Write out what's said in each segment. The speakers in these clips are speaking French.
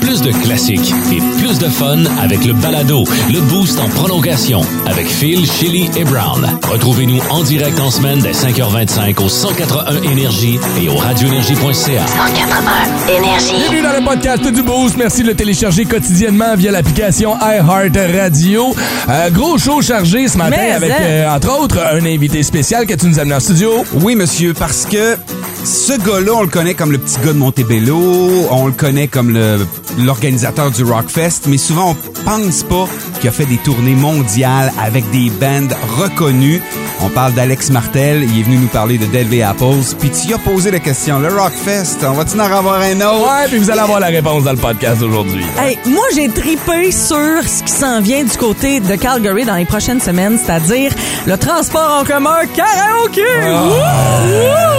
Plus de classiques et plus de fun avec le balado, le boost en prolongation avec Phil, Chili et Brown. Retrouvez-nous en direct en semaine dès 5h25 au 181 Énergie et au radioénergie.ca. 181 Énergie. Bienvenue dans le podcast du Boost. Merci de le télécharger quotidiennement via l'application iHeart Radio. Euh, gros show chargé ce matin Mais avec, hein? euh, entre autres, un invité spécial que tu nous as amené en studio. Oui, monsieur, parce que ce gars-là, on le connaît comme le petit gars de Montebello, on le connaît comme l'organisateur du Rockfest, mais souvent on pense pas qu'il a fait des tournées mondiales avec des bands reconnus. On parle d'Alex Martel, il est venu nous parler de Delvey Apples, puis tu as posé la question, le Rockfest, on va-tu en avoir un autre? Ouais, puis vous allez avoir la réponse dans le podcast aujourd'hui. Hey, moi, j'ai tripé sur ce qui s'en vient du côté de Calgary dans les prochaines semaines, c'est-à-dire le transport en commun karaoké. Wouh!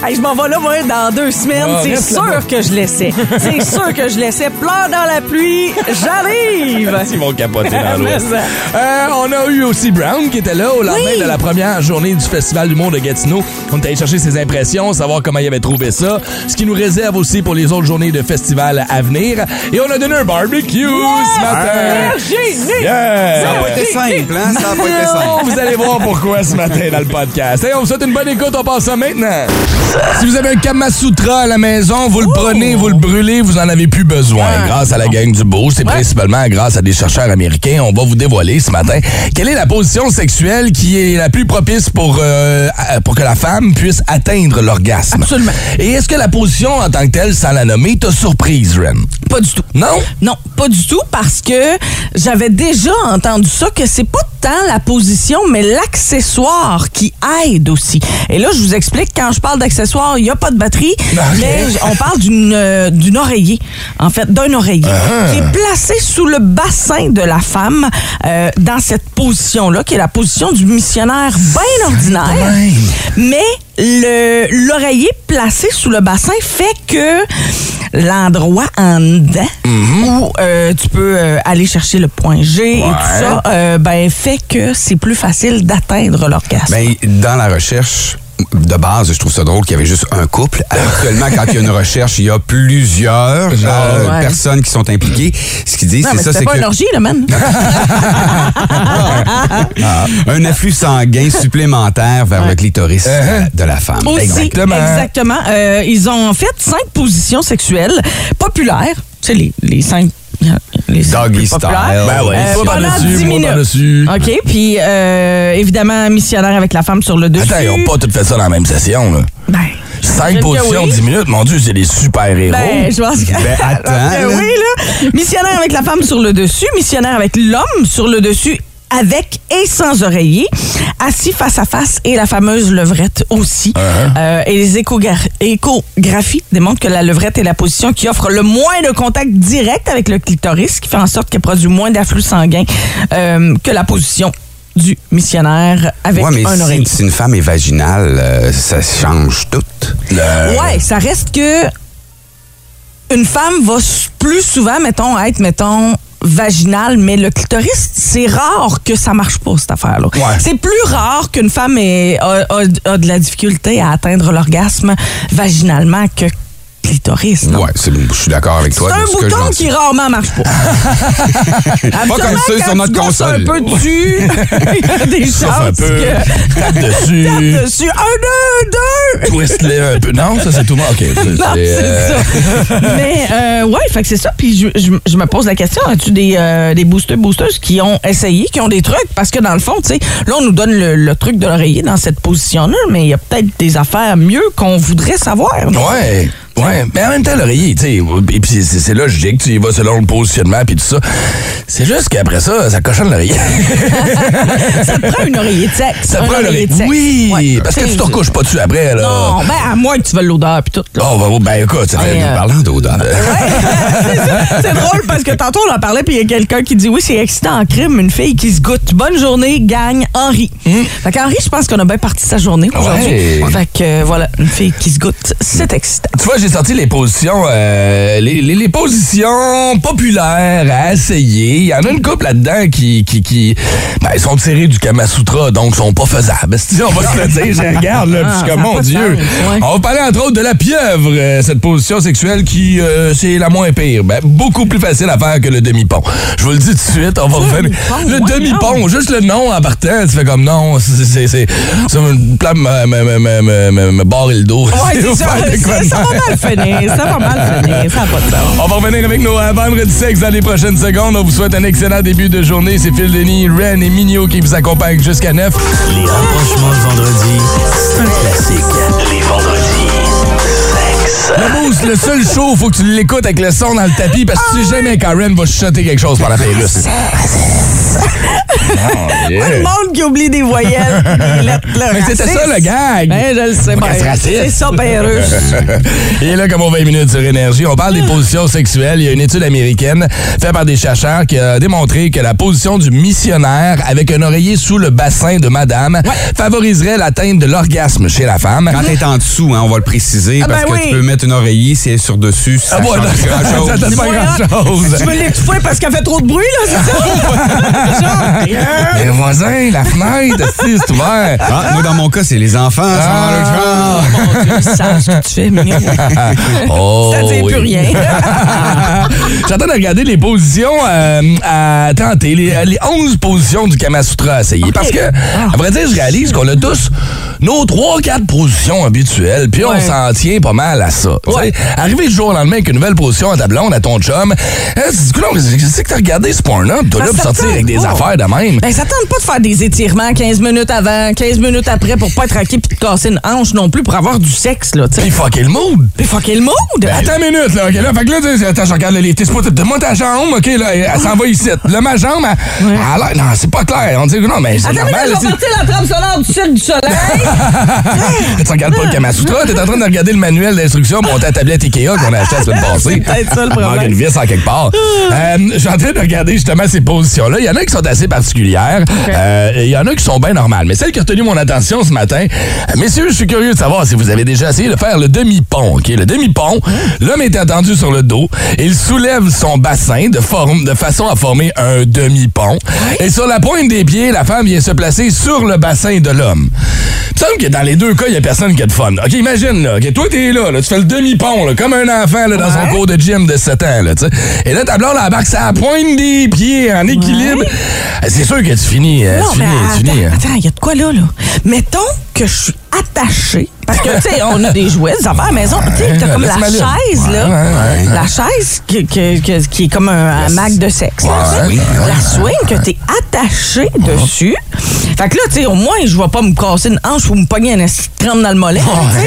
Hey, je m'en vais là, moi, dans deux semaines. Ah, C'est sûr là-bas. que je laissais. C'est sûr que je laissais. Pleure dans la pluie, j'arrive. Ils vont capoter dans l'eau. Euh, on a eu aussi Brown qui était là au lendemain Oui. de la première journée du Festival du monde de Gatineau. On est allé chercher ses impressions, savoir comment il avait trouvé ça, ce qui nous réserve aussi pour les autres journées de festival à venir. Et on a donné un barbecue ce matin. Yeah! Ça n'a pas été simple, hein? Ça n'a pas été simple. vous allez voir pourquoi ce matin dans le podcast. Hey, on vous souhaite une bonne écoute, on passe ça maintenant. Si vous avez un Kama Sutra à la maison, vous le prenez, vous le brûlez, vous en avez plus besoin. Grâce à la gang du beau, c'est principalement grâce à des chercheurs américains. On va vous dévoiler ce matin quelle est la position sexuelle qui est la plus propice pour, euh, pour que la femme puisse atteindre l'orgasme. Absolument. Et est-ce que la position en tant que telle, sans la nommer, t'a surprise, Ren? Pas du tout. Non? Non, pas du tout, parce que j'avais déjà entendu ça, que c'est pas tant la position, mais l'accessoire qui aide aussi. Et là, je vous explique, quand je parle d'accessoire, il n'y a pas de batterie, mais on parle d'une euh, d'une oreiller, en fait, d'un oreiller, qui est placé sous le bassin de la femme euh, dans cette position-là, qui est la position du missionnaire bien ordinaire. Mais le- l'oreiller placé sous le bassin fait que l'endroit en dedans où euh, tu peux euh, aller chercher le point G et tout ça, euh, ben fait que c'est plus facile d'atteindre l'orgasme. Ben, dans la recherche, de base, je trouve ça drôle qu'il y avait juste un couple. Actuellement, quand il y a une recherche, il y a plusieurs euh, Ouais. personnes qui sont impliquées. Ce qu'ils disent, c'est ça, c'est pas que une orgie, man. Ah, un afflux sanguin supplémentaire vers le clitoris euh, de la femme. Aussi, Exactement. exactement. Euh, ils ont fait cinq positions sexuelles populaires. Tu sais, les, les cinq. Les Doggy style. Ben ouais. Euh, pendant par-dessus, 10 moi minutes. par-dessus. OK, puis euh, évidemment, missionnaire avec la femme sur le dessus. Attends, ils n'ont pas tout fait ça dans la même session, là. Ben, Cinq positions, oui. 10 minutes, mon Dieu, c'est des super-héros. Ben, je pense que. Ben, attends, Ben oui, là. Missionnaire avec la femme sur le dessus, missionnaire avec l'homme sur le dessus, avec et sans oreiller, assis face à face et la fameuse levrette aussi. Euh, et les échogra- échographies démontrent que la levrette est la position qui offre le moins de contact direct avec le clitoris, qui fait en sorte qu'elle produit moins d'afflux sanguin euh, que la position du missionnaire avec Ouais, mais un si, oreiller. si une femme est vaginale, euh, ça change tout. Ouais, ça reste que une femme va plus souvent, mettons, être, mettons, vaginale, mais le clitoris, c'est rare que ça marche pas, cette affaire-là. Ouais. C'est plus rare qu'une femme ait- a, a- a de la difficulté à atteindre l'orgasme vaginalement que clitoris. non? Ouais, c'est- je suis d'accord avec C'est toi. un de ce que bouton qui rarement marche pas. Pas comme ceux sur notre console. un peu dessus, il y a des Souffle un chances peu, que... tape dessus, Tape dessus. Un, deux, deux! twist-le un peu. Non, ça c'est tout monde. OK. c'est- Non, c'est, c'est euh, ça. Mais euh, ouais, fait que c'est ça. Puis je, je- je me pose la question as-tu des, euh, des boosters, boosters qui ont essayé, qui ont des trucs? Parce que dans le fond, tu sais, là, on nous donne le, le truc de l'oreiller dans cette position-là, mais il y a peut-être des affaires mieux qu'on voudrait savoir. non? Ouais. Ouais, mais en même temps, l'oreiller, tu sais, et puis c'est logique, tu y vas selon le positionnement, puis tout ça. C'est juste qu'après ça, ça cochonne l'oreiller. Ça te prend une oreiller de sexe. Ça un prend l'oreiller. de sexe. Oui, Ouais. parce que tu te recouches pas dessus après, là. Non, ben à moins que tu veuilles l'odeur puis tout. Là. Oh, ben, écoute, ça fait... Mais, euh, Parlant d'odeur. c'est drôle parce que tantôt on en parlait puis il y a quelqu'un qui dit oui, c'est excitant en crime, une fille qui se goûte. Bonne journée, gagne Henri. Fait qu'Henri, je pense qu'on a bien parti sa journée aujourd'hui. Ouais. Fait que euh, voilà, une fille qui se goûte, c'est excitant. Tu vois, j'ai sorti les positions, euh, les, les- les positions populaires à essayer. Il y en a une couple là-dedans qui, qui, qui ben, ils sont tirés du Kama Sutra, donc sont pas faisables. Si on va se le dire, je regarde, là, puis je suis Ah, comme, mon Dieu. ouais. On va parler entre autres de la pieuvre, euh, cette position sexuelle qui, euh, c'est la moins pire. Ben, beaucoup plus facile à faire que le demi-pont. Je vous le dis tout de suite, on va revenir. Le demi-pont, juste le nom en partant, tu fais comme non, c'est c'est- c'est me, barrer le dos. Ouais, c'est ça, va. Mal finir, ça va mal finir, ça n'a pas de sens. On va revenir avec nos euh, vendredis sexe dans les prochaines secondes. On vous souhaite un excellent début de journée. C'est Phil Denis, Ren et Mignot qui vous accompagnent jusqu'à 9. Les rapprochements de vendredi, c'est un classique. Les vendredis, sexe. Le boost, le seul show, faut que tu l'écoutes avec le son dans le tapis parce que tu sais jamais quand Ren va chuchoter quelque chose par la pérusse. Oh, yeah. Le monde qui oublie des voyelles, des lettres, là, Mais c'était ça le gag. Ben, je le sais raciste. C'est ça, ben russe. Et là, comme on 20 minutes sur Énergie, on parle des positions sexuelles. Il y a une étude américaine faite par des chercheurs qui a démontré que la position du missionnaire avec un oreiller sous le bassin de madame favoriserait l'atteinte de l'orgasme chez la femme. Quand t'es en dessous, hein, on va le préciser, Ah, parce ben que oui. tu peux mettre un oreiller, si elle est sur dessus, ça Ah, change grand-chose. Ça donne pas grand-chose. Tu veux l'étouffer parce qu'elle fait trop de bruit, là, c'est ça? Genre, Mais voisin, la fenêtre, si, c'est ouvert. Ah, moi, dans mon cas, c'est les enfants. ça Ah. le. Mon Dieu, sache que tu fais, mignon. Oh, Ça dit oui. plus rien. J'attends de regarder les positions euh, à tenter, les, les 11 positions du Kama Sutra à essayer. Parce que, à vrai dire, je réalise qu'on a tous nos 3-4 positions habituelles, puis on Ouais. s'en tient pas mal à ça. Tu sais, Arriver du jour au lendemain avec une nouvelle position à ta blonde, à ton chum, hein, tu dis, Coudonc, qu'est-ce que t'as regardé ce porn-là? Puis Toi, là, pour sortir avec des pas. affaires de même. Ben, ça tente pas de faire des étirements 15 minutes avant, 15 minutes après pour pas être raqué puis te casser une hanche non plus pour avoir du sexe, là, tu sais. Puis fucker le mood. Puis fucker le mood! Attends une minute, là, OK, là. Fait que là, tu sais, attends, je regarde le livre. T'es supposé, donne-moi ta jambe, OK, là, elle s'en va ici. Là, ma jambe, elle, elle a l'air- non, c'est pas clair. On dit, non, mais c'est Attends, normal. là, je vais partir la trame sonore du ciel du soleil! tu regardes pas le Kama Sutra, t'es en train de regarder le manuel d'instruction pour ta tablette Ikea qu'on a acheté la semaine passée. C'est peut-être ça, le Il manque problème. une vis en quelque part. Euh, je suis en train de regarder justement ces positions-là. Il y en a qui sont assez particulières. Euh, Il y en a qui sont bien normales. Mais celle qui a retenu mon attention ce matin, euh, messieurs, je suis curieux de savoir si vous avez déjà essayé de faire le demi-pont. ok? Le demi-pont, l'homme est attendu sur le dos. Il soulève son bassin de, forme, de façon à former un demi-pont. Et sur la pointe des pieds, la femme vient se placer sur le bassin de l'homme. Il me semble que dans les deux cas, il n'y a personne qui a de fun. OK, imagine, là. OK, toi, t'es là, là, tu fais le demi-pont, comme un enfant là, dans son cours de gym de 7 ans. Là, tu sais. Et là, ta blonde embarque sa pointe des pieds en équilibre. C'est sûr que tu finis. euh, Non, tu mais finis, tu finis, hein. attends, il y a de quoi là, là? Mettons que je suis attachée. Parce que, tu sais, on a des jouets, des affaires à la maison. Tu sais, t'as comme la chaise, là. La chaise qui, qui- qui- qui est comme un hamac de sexe. là, La swing que t'es attaché dessus. Fait que là, tu sais, au moins, je vais pas me casser une hanche ou me pogner un crampe dans le mollet.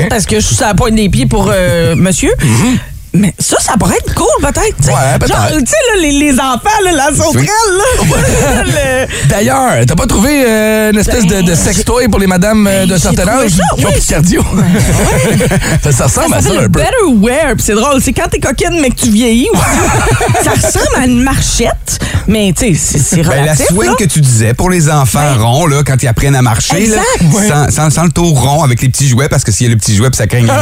Parce que je suis sur la pointe des pieds pour euh, monsieur. Mais ça, ça pourrait être cool, peut-être. tu sais. Ouais, peut-être. Genre, tu sais, les, les enfants, là, la sauterelle, là. Le- D'ailleurs, t'as pas trouvé euh, une espèce de, de sextoy pour les madames euh, de Ben, certain j'ai trouvé âge? qui ont plus de cardio? ça, ça ressemble à Ça un peu. Better Wear, puis c'est drôle. C'est quand t'es coquine, mais que tu vieillis. ça ressemble à une marchette, mais tu sais, c'est- Ben, la relatif. swing là. que tu disais pour les enfants ronds, là, quand ils apprennent à marcher, là. Ouais. sans, sans- sans le tour rond avec les petits jouets, parce que s'il y a le petit jouet puis ça craigne ça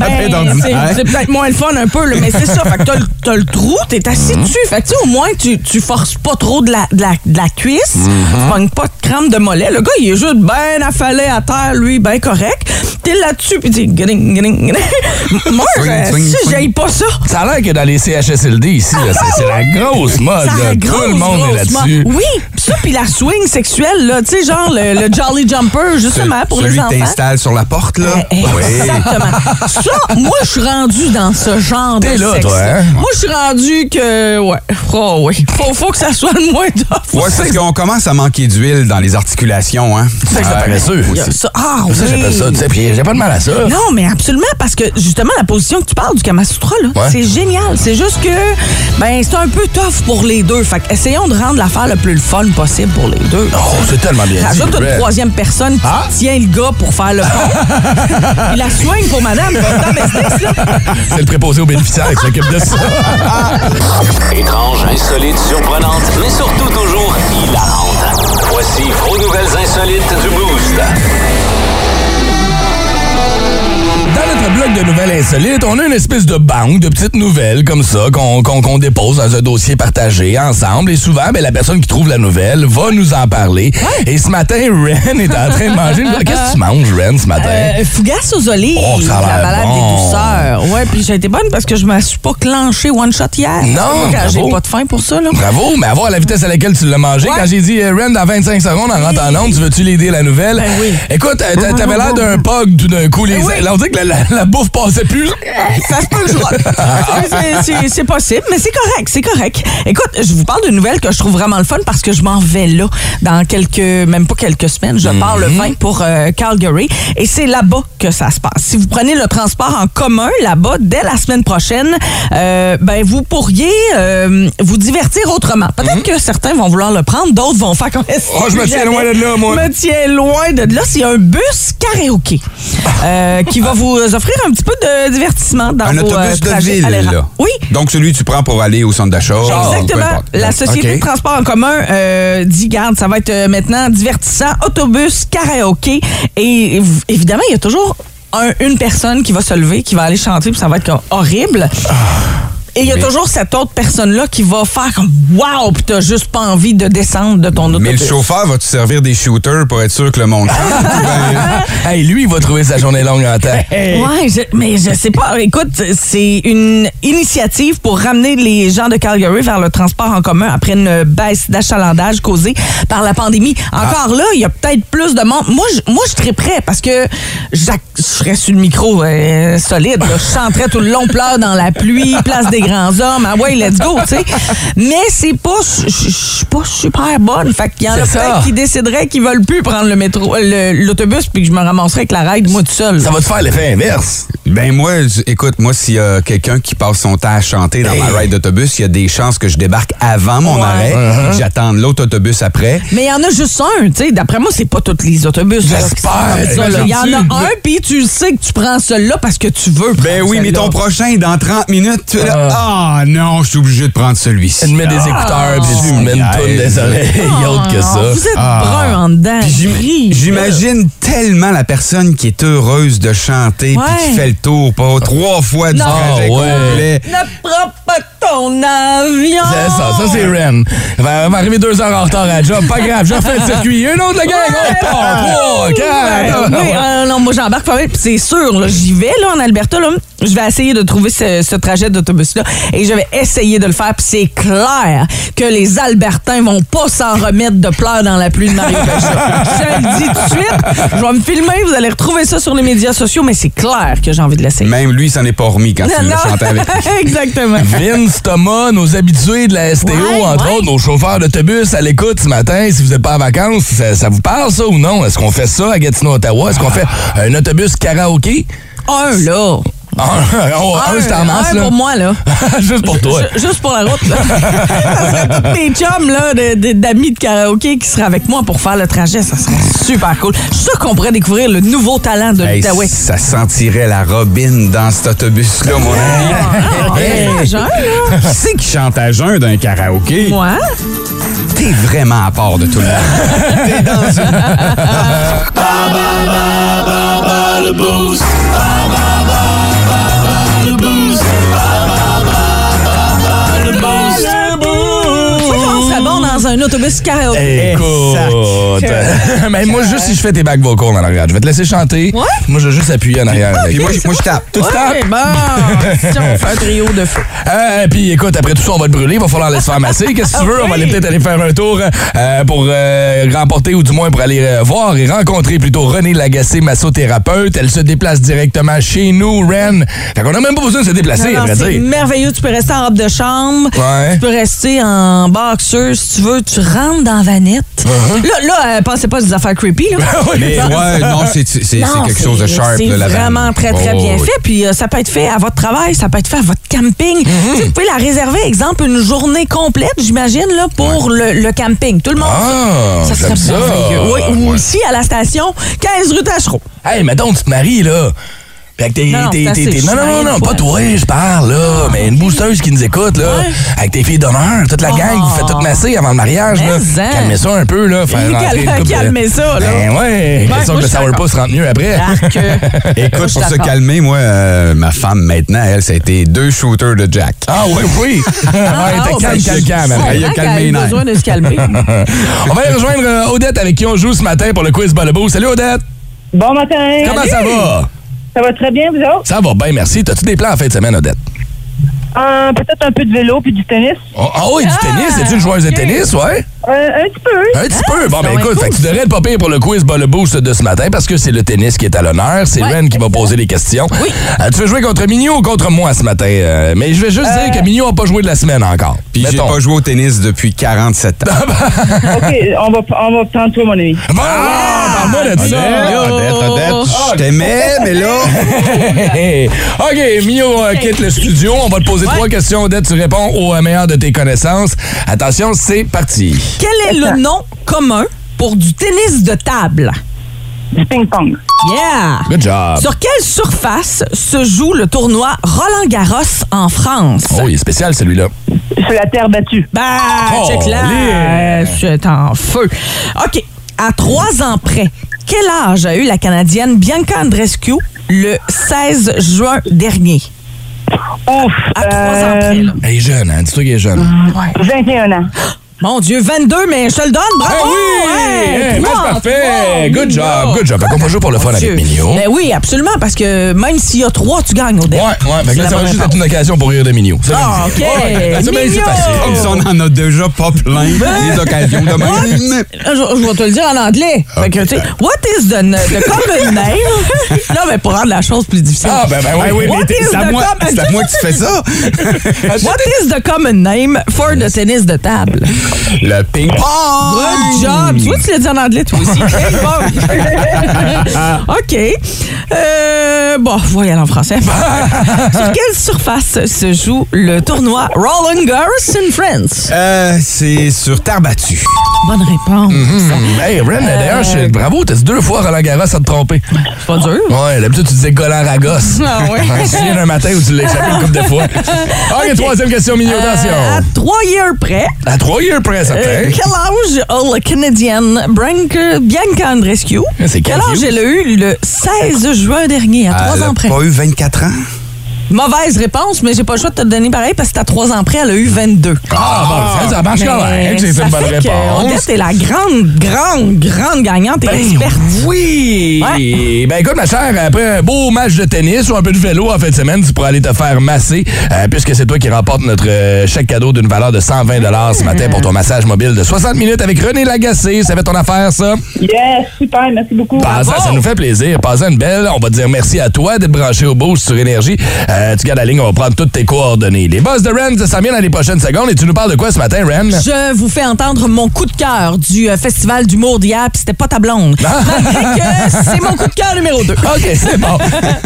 Ben, peut peut-être moins le fun un peu, là, mais c'est ça. Fait que t'as le- t'as le trou, t'es assis Mhm. dessus. Fait que tu sais, au moins, tu, tu forces pas trop de la, de la, de la cuisse. Mhm. Tu pognes pas de crampe de mollet. Le gars, il est juste bien affalé à terre, lui, bien correct. T'es là-dessus, puis tu dis, gring, gring, gring. Moi, Swing, je- swing, si swing. j'aille pas ça. Ça a l'air que dans les CHSLD ici, là, c'est c'est la grosse mode. Ça grosse, Tout le monde est grosse là-dessus. mode. Oui, ça, puis la swing sexuelle, là, tu sais, genre le, le Jolly Jumper, justement, pour Celui les que enfants. t'installes sur la porte, là? Eh, Exactement. Ça, moi, je suis rendu dans ce genre T'es de là, sexe. toi, hein? Moi, je suis rendu que, ouais, oh oui, faut, faut que ça soit le moins tough. Ouais, c'est parce qu'on commence à manquer d'huile dans les articulations, hein. C'est que ça Ouais. paresseux. Il y a ça. Ah, Ça, oui. j'appelle ça. Tu sais, puis j'ai pas de mal à ça. Non, mais absolument, parce que justement, la position que tu parles du Kama Sutra, là, Ouais. c'est génial. C'est juste que, ben, c'est un peu tough pour les deux. Fait que essayons de rendre l'affaire le plus le fun possible pour les deux. Oh, c'est tellement bien dit. Rajoute une troisième personne qui Ah? tient le gars pour faire le pont. Puis la soigne pour madame. C'est le préposé aux bénéficiaires qui s'occupe de ça. Étrange, insolite, surprenante, mais surtout toujours hilarante. Voici vos nouvelles insolites du Boost. Blog de nouvelles insolites, on a une espèce de banque de petites nouvelles comme ça qu'on dépose dans un dossier partagé ensemble. Et souvent, ben, la personne qui trouve la nouvelle va nous en parler. Et ce matin, Ren est en train de manger. une- Qu'est-ce que tu manges, Ren, ce matin? Euh, fougasse aux olives, Oh, ça a la balade bon. des douceurs. Ouais, puis j'ai été bonne parce que je me suis pas clenché one shot hier. Non, J'ai pas de faim pour ça, là. Bravo, mais à voir la vitesse à laquelle tu l'as mangé. Ouais. Quand j'ai dit euh, Ren, dans 25 secondes, en rentrant en onde, tu veux-tu l'aider la nouvelle? Ben oui. Écoute, euh, t'a- t'avais l'air d'un pug tout d'un coup. Les... Ben oui. Là, on dirait que la, la- la bouffe passait plus. Ça se peut que je. C'est- possible, mais c'est correct, c'est correct. Écoute, je vous parle d'une nouvelle que je trouve vraiment le fun parce que je m'en vais là dans quelques, même pas quelques semaines. Je pars le 20 pour euh, Calgary et c'est là-bas que ça se passe. Si vous prenez le transport en commun là-bas dès la semaine prochaine, euh, ben vous pourriez euh, vous divertir autrement. Peut-être que certains vont vouloir le prendre, d'autres vont faire comme Oh, je me tiens loin de là, moi. Je me tiens loin de là. C'est un bus karaoké euh, qui va vous offrir un petit peu de divertissement dans Un vos euh, autobus de trajets ville, là. Oui. Donc, celui que tu prends pour aller au centre d'achat. Exactement. La Société de transport en commun euh, dit, garde, ça va être euh, maintenant divertissant, autobus, karaoké. Et év- évidemment, il y a toujours un- une personne qui va se lever, qui va aller chanter, puis ça va être comme horrible. Et il y a Mais- toujours cette autre personne-là qui va faire comme Wow! Puis t'as juste pas envie de descendre de ton autobus. Mais le chauffeur va te servir des shooters pour être sûr que le monde chante? Hey, lui, il va trouver sa journée longue en temps. Ouais, je- mais je sais pas. Écoute, c'est une initiative pour ramener les gens de Calgary vers le transport en commun après une baisse d'achalandage causée par la pandémie. Encore là, il y a peut-être plus de monde. Moi, je, moi, je serais prêt parce que je serais sur le micro euh, solide. là. Je chanterais tout le long, pleure dans la pluie, place des grands hommes. Ah ouais, let's go, tu sais. Mais c'est pas, je suis pas super bonne. Fait qu'il y en a peut-être qui décideraient qu'ils veulent plus prendre le métro, le- l'autobus, puis que je me ramasserais avec la ride moi tout seul. Ça va te faire l'effet inverse. Ben moi, écoute, moi, s'il y a quelqu'un qui passe son temps à chanter dans ma ride d'autobus, il y a des chances que je débarque avant mon Ouais. arrêt, Uh-huh. que j'attende l'autre autobus après. Mais il y en a juste un, tu sais. D'après moi, c'est pas tous les autobus. J'espère. Il y en a un, puis tu sais que tu prends celui-là parce que tu veux. Ben oui, mais ton prochain, dans 30 minutes, tu es là. Ah non, je suis obligé de prendre celui-ci. Tu te mets des écouteurs puis tu te mets une Ah. toune des oreilles autre que Ah, Vous ça. êtes Ah. brun en dedans. J'imagine tellement la personne qui est heureuse de chanter Ouais. puis qui fait le tour pas trois fois du Non. trajet Ah, ouais. complet. Ne prends pas ton avion. C'est ça, ça c'est Ren. Elle va, elle arriver deux heures en retard à la job. Pas grave, je refais le circuit. Un autre, la gang! On part! Trois, Ouais, quatre! oui, euh, non, moi j'embarque pas mal, puis c'est sûr, là, j'y vais là en Alberta, là, je vais essayer de trouver ce, ce trajet d'autobus-là et je vais essayer de le faire, puis c'est clair que les Albertains vont pas s'en remettre de pleurs dans la pluie de Mario je le dis tout de suite, je vais me filmer, vous allez retrouver ça sur les médias sociaux, mais c'est clair que j'ai envie de l'essayer. Même lui, s'en est pas remis quand il l'a chanté avec lui. Exactement. Vince, Thomas, nos habitués de la STO, Ouais, entre ouais. autres, nos chauffeurs d'autobus à l'écoute ce matin. Si vous n'êtes pas en vacances, ça, ça vous parle ça ou non? Est-ce qu'on fait ça à Gatineau, Ottawa? Est-ce qu'on fait un autobus karaoké? Un, là. Un, oh, un, c'est en masse, un là. pour moi, là. Juste pour toi. Ju- Juste pour la route. Là. ça serait tous mes chums là, de- de- d'amis de, karaoké qui seraient avec moi pour faire le trajet. Ça serait super cool. Je suis sûr qu'on pourrait découvrir le nouveau talent de Hey, l'Outaouais. ça sentirait la robine dans cet autobus-là, mon ami. Ah, jeune, là. Qui c'est qui chante à jeun d'un karaoké? Moi? T'es vraiment à part de tout le monde. T'es dans une... Tu dans un autobus karaoké? Écoute. Mais moi, juste si je fais tes bacs vocaux en arrière, je vais te laisser chanter. Ouais? Moi, je vais juste appuyer en arrière. avec. Puis moi, je- moi, je tape. Tout ça. Ouais, bon. Si on fait un trio de feu. Euh, puis écoute, après tout ça, on va te brûler, il va falloir laisser faire masser. Qu'est-ce que tu veux? On va aller peut-être aller faire un tour euh, pour euh, remporter ou du moins pour aller euh, voir et rencontrer plutôt Renée Lagacé, massothérapeute. Elle se déplace directement chez nous, Ren. Fait qu'on a même pas besoin de se déplacer, à Non, vrai c'est dire. merveilleux. Tu peux rester en robe de chambre. Ouais. Tu peux rester en boxer si tu veux. Veux, tu rentres dans Vanette. Uh-huh. Là, là euh, pensez pas à des affaires creepy, là. Mais ouais, non, c'est quelque chose de sharp, C'est vraiment très, très Oh, bien oui. fait. Puis euh, ça peut être fait à votre travail, ça peut être fait à votre camping. Mm-hmm. Tu sais, Vous pouvez la réserver, exemple, une journée complète, j'imagine, là, pour le, le camping. Tout le monde. Ah, ça serait merveilleux. Oui, ou Ouais. aussi à la station 15 rue Tachereau. Hey, mettons, tu te maries, là. Fait que t'es, Non, non, t'es- t'es- non, non, non, pas toi, je parle, là. Mais une boosteuse qui nous écoute, là. Ouais. Avec tes filles d'honneur, toute la gang, vous faites tout masser avant le mariage, là. Mais en. Calmez ça un peu, là. Calmez ça, là. Ben ouais. Question que le sourpuss rentre mieux après. Écoute, pour se calmer, moi, euh, ma femme, maintenant, elle, ça a été deux shooters de Jack. Ah oui, oui. Ah, ouais, oh, calme, calme, calme. Elle a calmé les a nerfs. besoin de se calmer. On va aller rejoindre euh, Odette avec qui on joue ce matin pour le quiz Balabo. Salut Odette. Bon matin. Comment ça va? Ça va très bien, vous autres? Ça va bien, merci. T'as-tu des plans en fin de semaine, Odette? Euh, Peut-être un peu de vélo puis du tennis. Oh, Ah oui, du tennis. Es-tu une joueuse de tennis, ouais? Euh, un petit peu. Un petit peu. Bon, ben écoute, fait que tu devrais être pas pire pour le quiz Bas le Boost de ce matin parce que c'est le tennis qui est à l'honneur. C'est Ouais. Ren qui va poser les questions. Oui. Euh, tu veux jouer contre Mignon ou contre moi ce matin? Euh, mais je vais juste dire que Mignon n'a pas joué de la semaine encore. Puis j'ai pas joué au tennis depuis 47 ans. OK, on va, on va prendre toi, mon ami. Bon, parle-moi de ça. Odette, Odette, je t'aimais, mais là... OK, Mio euh, quitte le studio. On va te poser trois questions. Odette, tu réponds au meilleur de tes connaissances. Attention, c'est parti. Quel est le nom commun pour du tennis de table? Du ping-pong. Yeah! Good job. Sur quelle surface se joue le tournoi Roland Garros en France? Oh, il est spécial celui-là. Sur la terre battue. Ben, Oh, check là. C'est en feu. OK. À trois ans près, quel âge a eu la Canadienne Bianca Andreescu le 16 juin dernier? Ouf. À trois ans près, Euh, là. Elle est jeune, hein? Dis-toi qu'il est jeune. 21 ans. Mon Dieu, 22, mais je te le donne. Bravo! Ah oui! Hey, Hey, trois, match parfait! Good job, good job. Fait qu'on va jouer pour le fun avec Dieu. Mignon. Ben oui, absolument, parce que même s'il y a trois, tu gagnes au dé. Ouais, ouais. Fait que là, C'est ça va juste être une occasion pour rire de Mignon. Ça, Ah. OK. Ouais, ça, ben, c'est Mignon. facile. Comme si on en a déjà pas plein des occasions de même. Je, je vais te le dire en anglais. Fait que, tu sais, what is the, the common name? là, mais pour rendre la chose plus difficile. Ah, ben, ben oui. oui, mais c'est à moi, c'est à moi que tu fais ça. What is the common name for the tennis de table? Le ping-pong. Good job! Tu vois, tu l'as dit en anglais, toi aussi. Bon. OK. Euh, bon, aller en français. Sur quelle surface se joue le tournoi Roland Garros in France? Euh, c'est sur terre battue. Bonne réponse. Hey, Ren, d'ailleurs, je- bravo, t'as dit deux fois Roland Garros à te tromper. C'est pas dur. Ouais, d'habitude, tu disais Golan Ragos. Ah ouais. Je me souviens d'un matin où tu l'as échappé une couple de fois. OK, troisième question, attention. Euh, à trois years près, À trois years près, euh, quel âge a la Canadienne Bianca, Bianca Andreescu? C'est Quel âge elle a eu le 16 juin dernier, à trois Elle ans a près? pas eu 24 ans? Mauvaise réponse, mais j'ai pas le choix de te le donner pareil parce que à trois ans près, elle a eu 22. Ah, bon, ça, ça marche quand même. C'est ça une bonne fait que réponse. Odette est la grande, grande, grande gagnante et Ben experte. Oui! Ben écoute, ma chère, après un beau match de tennis ou un peu de vélo en fin de semaine, tu pourras aller te faire masser, euh, puisque c'est toi qui remporte notre euh, chèque cadeau d'une valeur de 120 ce matin pour ton massage mobile de 60 minutes avec René Lagacé. Ça fait ton affaire, ça? Yes, super, merci beaucoup. Bah, ça, ça nous fait plaisir. Passez une belle. On va te dire merci à toi d'être branché au Boost sur Énergie. Euh, tu gardes la ligne, on va prendre toutes tes coordonnées. Les boss de Ren, ça s'en vient dans les prochaines secondes. Et tu nous parles de quoi ce matin, Ren? Je vous fais entendre mon coup de cœur du euh, Festival d'humour d'hier, puis c'était pas ta blonde. Ah. Malgré que c'est mon coup de cœur numéro 2. OK, c'est bon.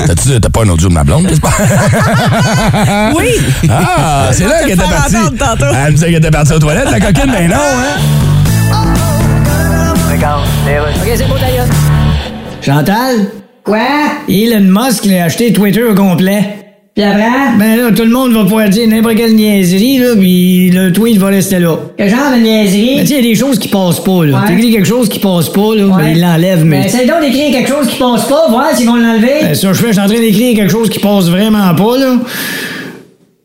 T'as-tu- T'as pas un audio de ma blonde, j'espère? Oui! Ah, c'est là qu'elle le était partie. Elle me disait qu'elle était partie aux toilettes, la coquine, mais non, hein? Chantal? Quoi? Elon Musk l'a acheté Twitter au complet. Puis après? Ben là, tout le monde va pouvoir dire n'importe quelle niaiserie, là, puis le tweet va rester là. Quel genre de niaiserie? Ben, tu sais, il y a des choses qui passent pas, là. T'écris quelque chose qui passe pas, là, ben, il l'enlève, mais... Ben, essaye donc d'écrire quelque chose qui passe pas, voir s'ils vont l'enlever. Ben, ça, je fais, je suis en train d'écrire quelque chose qui passe vraiment pas, là.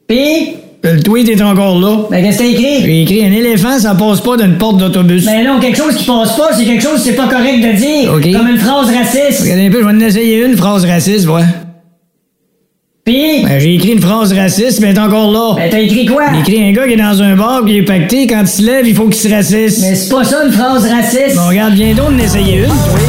Puis, Le tweet est encore là. ben, qu'est-ce que t'as écrit? J'ai écrit un éléphant, ça passe pas d'une porte d'autobus. Ben non, quelque chose qui passe pas, c'est quelque chose que c'est pas correct de dire. Ok. Comme une phrase raciste. Regardez un peu, je vais en essayer une phrase raciste, ouais. Puis, Ben, j'ai écrit une phrase raciste, mais elle est encore là. ben, t'as écrit quoi? J'ai écrit un gars qui est dans un bar, qui est pacté, quand il se lève, il faut qu'il se raciste. Mais c'est pas ça une phrase raciste. Bon, regarde, viens donc d'en essayer une, oui.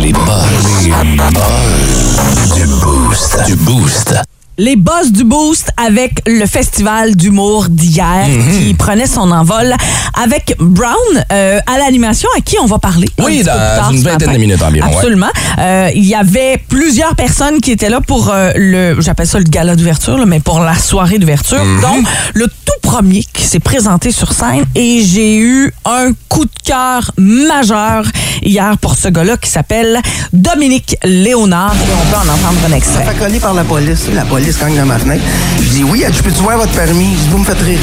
Les buzz. Les buzz. Du boost. Du boost. les boss du Boost avec le festival d'humour d'hier Mhm. qui prenait son envol avec Brown euh, à l'animation à qui on va parler. un Oui, peu dans une vingtaine de minutes environ, ouais. Absolument. Euh, Il y avait plusieurs personnes qui étaient là pour euh, le, j'appelle ça le gala d'ouverture, là, mais pour la soirée d'ouverture. Mhm. Donc, le tout premier qui s'est présenté sur scène et j'ai eu un coup de cœur majeur hier pour ce gars-là qui s'appelle Dominique Léonard et on peut en entendre un extrait. fait coller par la police. La police cogne dans ma fenêtre. Je dis oui, je peux-tu voir votre permis? Je dis, vous me faites rire.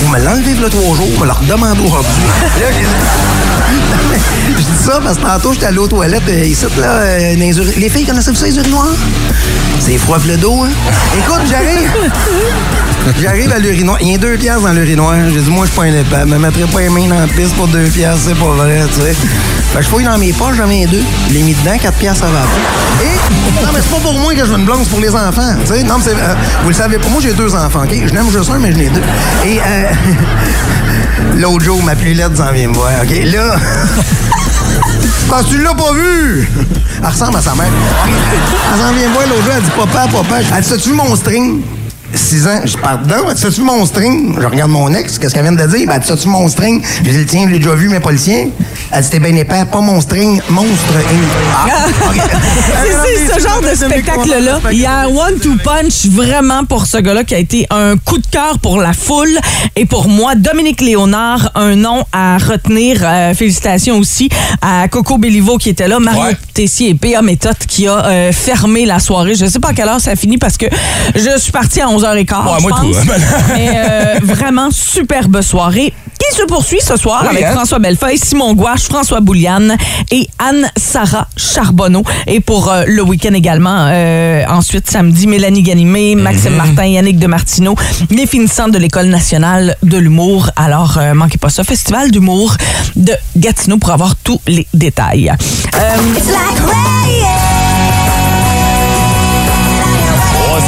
Vous me l'enlevez le trois jours, vous me le redemandez aujourd'hui. Là, j'ai dit- je dis ça parce que tantôt, j'étais allé aux toilettes euh, ici, là, euh, les, filles connaissez-vous ça, les urinoirs? C'est froid le dos, hein? Écoute, j'arrive. J'arrive à l'urinoir. Il y a deux piastres dans l'urinoir. J'ai dit, moi, je suis pas. Je me mettrai pas les mains dans la piste pour deux piastres, c'est pas vrai, tu sais. Fait que je fouille dans mes poches, j'en ai deux. Je l'ai mis dedans, quatre piastres, pas. Et, non, mais c'est pas pour moi que je veux une blonde, c'est pour les enfants, tu sais. Non, mais euh, vous le savez pas, moi, j'ai deux enfants, OK? Je n'aime juste un, mais je n'ai deux. Et, euh, l'autre jour, ma plus laide s'en vient me voir, OK? Là, quand tu l'as pas vu, elle ressemble à sa mère. Elle s'en vient me voir l'autre jour, elle dit, papa, papa, elle dit, t'as-tu vu mon string? 6 ans, je dis, pardon, t'as-tu vu mon string? Je regarde mon ex, qu'est-ce qu'elle vient de dire? Ben, t'as-tu vu mon string? Je dis, le tien, je l'ai déjà vu, mais pas le sien. Elle dit, t'es bien épais, pas mon string, monstre. Ah, OK. C'est c'est ce genre de spectacle-là. Il y a un one-two punch vraiment pour ce gars-là qui a été un coup de cœur pour la foule. Et pour moi, Dominique Léonard, un nom à retenir. Euh, félicitations aussi à Coco Bellivo qui était là, Mario Ouais. Tessier et P.A. Méthode qui a euh, fermé la soirée. Je sais pas à quelle heure ça a fini parce que je suis partie à 11h15. Ouais, je moi pense. tout, hein. Mais euh, vraiment superbe soirée qui se poursuit ce soir Oui, avec hein? François Bellefeuille, Simon Gouache, François Bouliane et Anne-Sara Charbonneau. Et pour euh, le week-end également, euh, ensuite samedi, Mélanie Ganimé, Maxime Martin, Yannick de Martineau, les finissants de l'École nationale de l'humour. Alors, euh, manquez pas ça, Festival d'humour de Gatineau pour avoir tous les détails. Euh, Oh,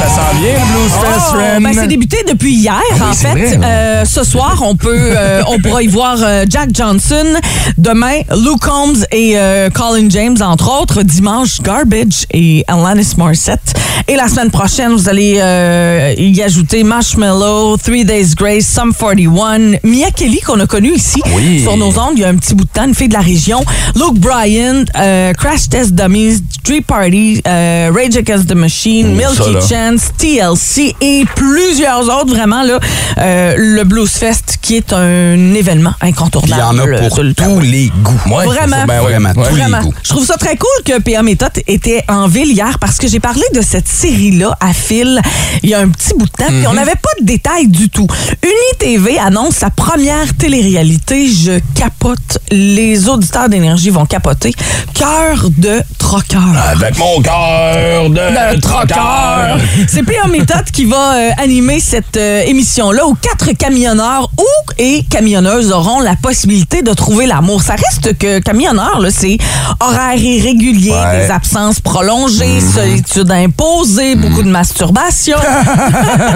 ça sent bien, le Blues Fest, Oh, Ren. ben, c'est débuté depuis hier, Ah en fait. vrai. Euh, ce soir, on peut, euh, on pourra y voir euh, Jack Johnson. Demain, Luke Combs et euh, Colin James, entre autres. Dimanche, Garbage et Alanis Morissette. Et la semaine prochaine, vous allez euh, y ajouter Marshmallow, Three Days Grace, Sum 41, Mia Kelly, qu'on a connue ici Oui. sur nos ondes il y a un petit bout de temps, une fille de la région. Luke Bryan, euh, Crash Test Dummies, Street Party, euh, Rage Against the Machine, Oh, Milky là. TLC et plusieurs autres. Vraiment, là, euh, le Blues Fest qui est un événement incontournable. il y en a pour sur le tous les goûts. Ouais, Vraiment. c'est ça. Ben ouais. Vraiment, Ouais. tous les Vraiment. goûts. Je trouve ça très cool que PA Méthode était en ville hier parce que j'ai parlé de cette série-là à fil il y a un petit bout de temps, puis on Mhm. n'avait pas de détails du tout. UniTV annonce sa première télé-réalité. Je capote. Les auditeurs d'énergie vont capoter. Cœur de troqueur. Avec mon cœur de, de troqueur. C'est P.A. Méthode qui va euh, animer cette euh, émission-là où quatre camionneurs ou et camionneuses auront la possibilité de trouver l'amour. Ça reste que camionneur, là, c'est horaire irrégulier, Ouais. Mhm. des absences prolongées, solitude imposée, beaucoup de masturbation.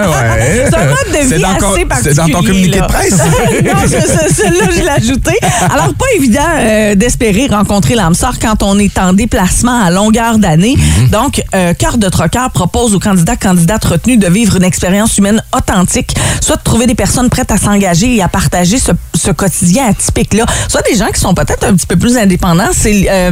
Ouais. C'est un mode de vie assez particulier. c'est dans ton communiqué là. de presse. non, celle-là, je l'ai ajouté. Alors, pas évident euh, d'espérer rencontrer l'âme sœur quand on est en déplacement à longueur d'année. Mhm. Donc, Cœur de Troqueur propose aux candidats candidates retenus de vivre une expérience humaine authentique, soit de trouver des personnes prêtes à s'engager et à partager ce, ce quotidien atypique-là, soit des gens qui sont peut-être un petit peu plus indépendants c'est, euh,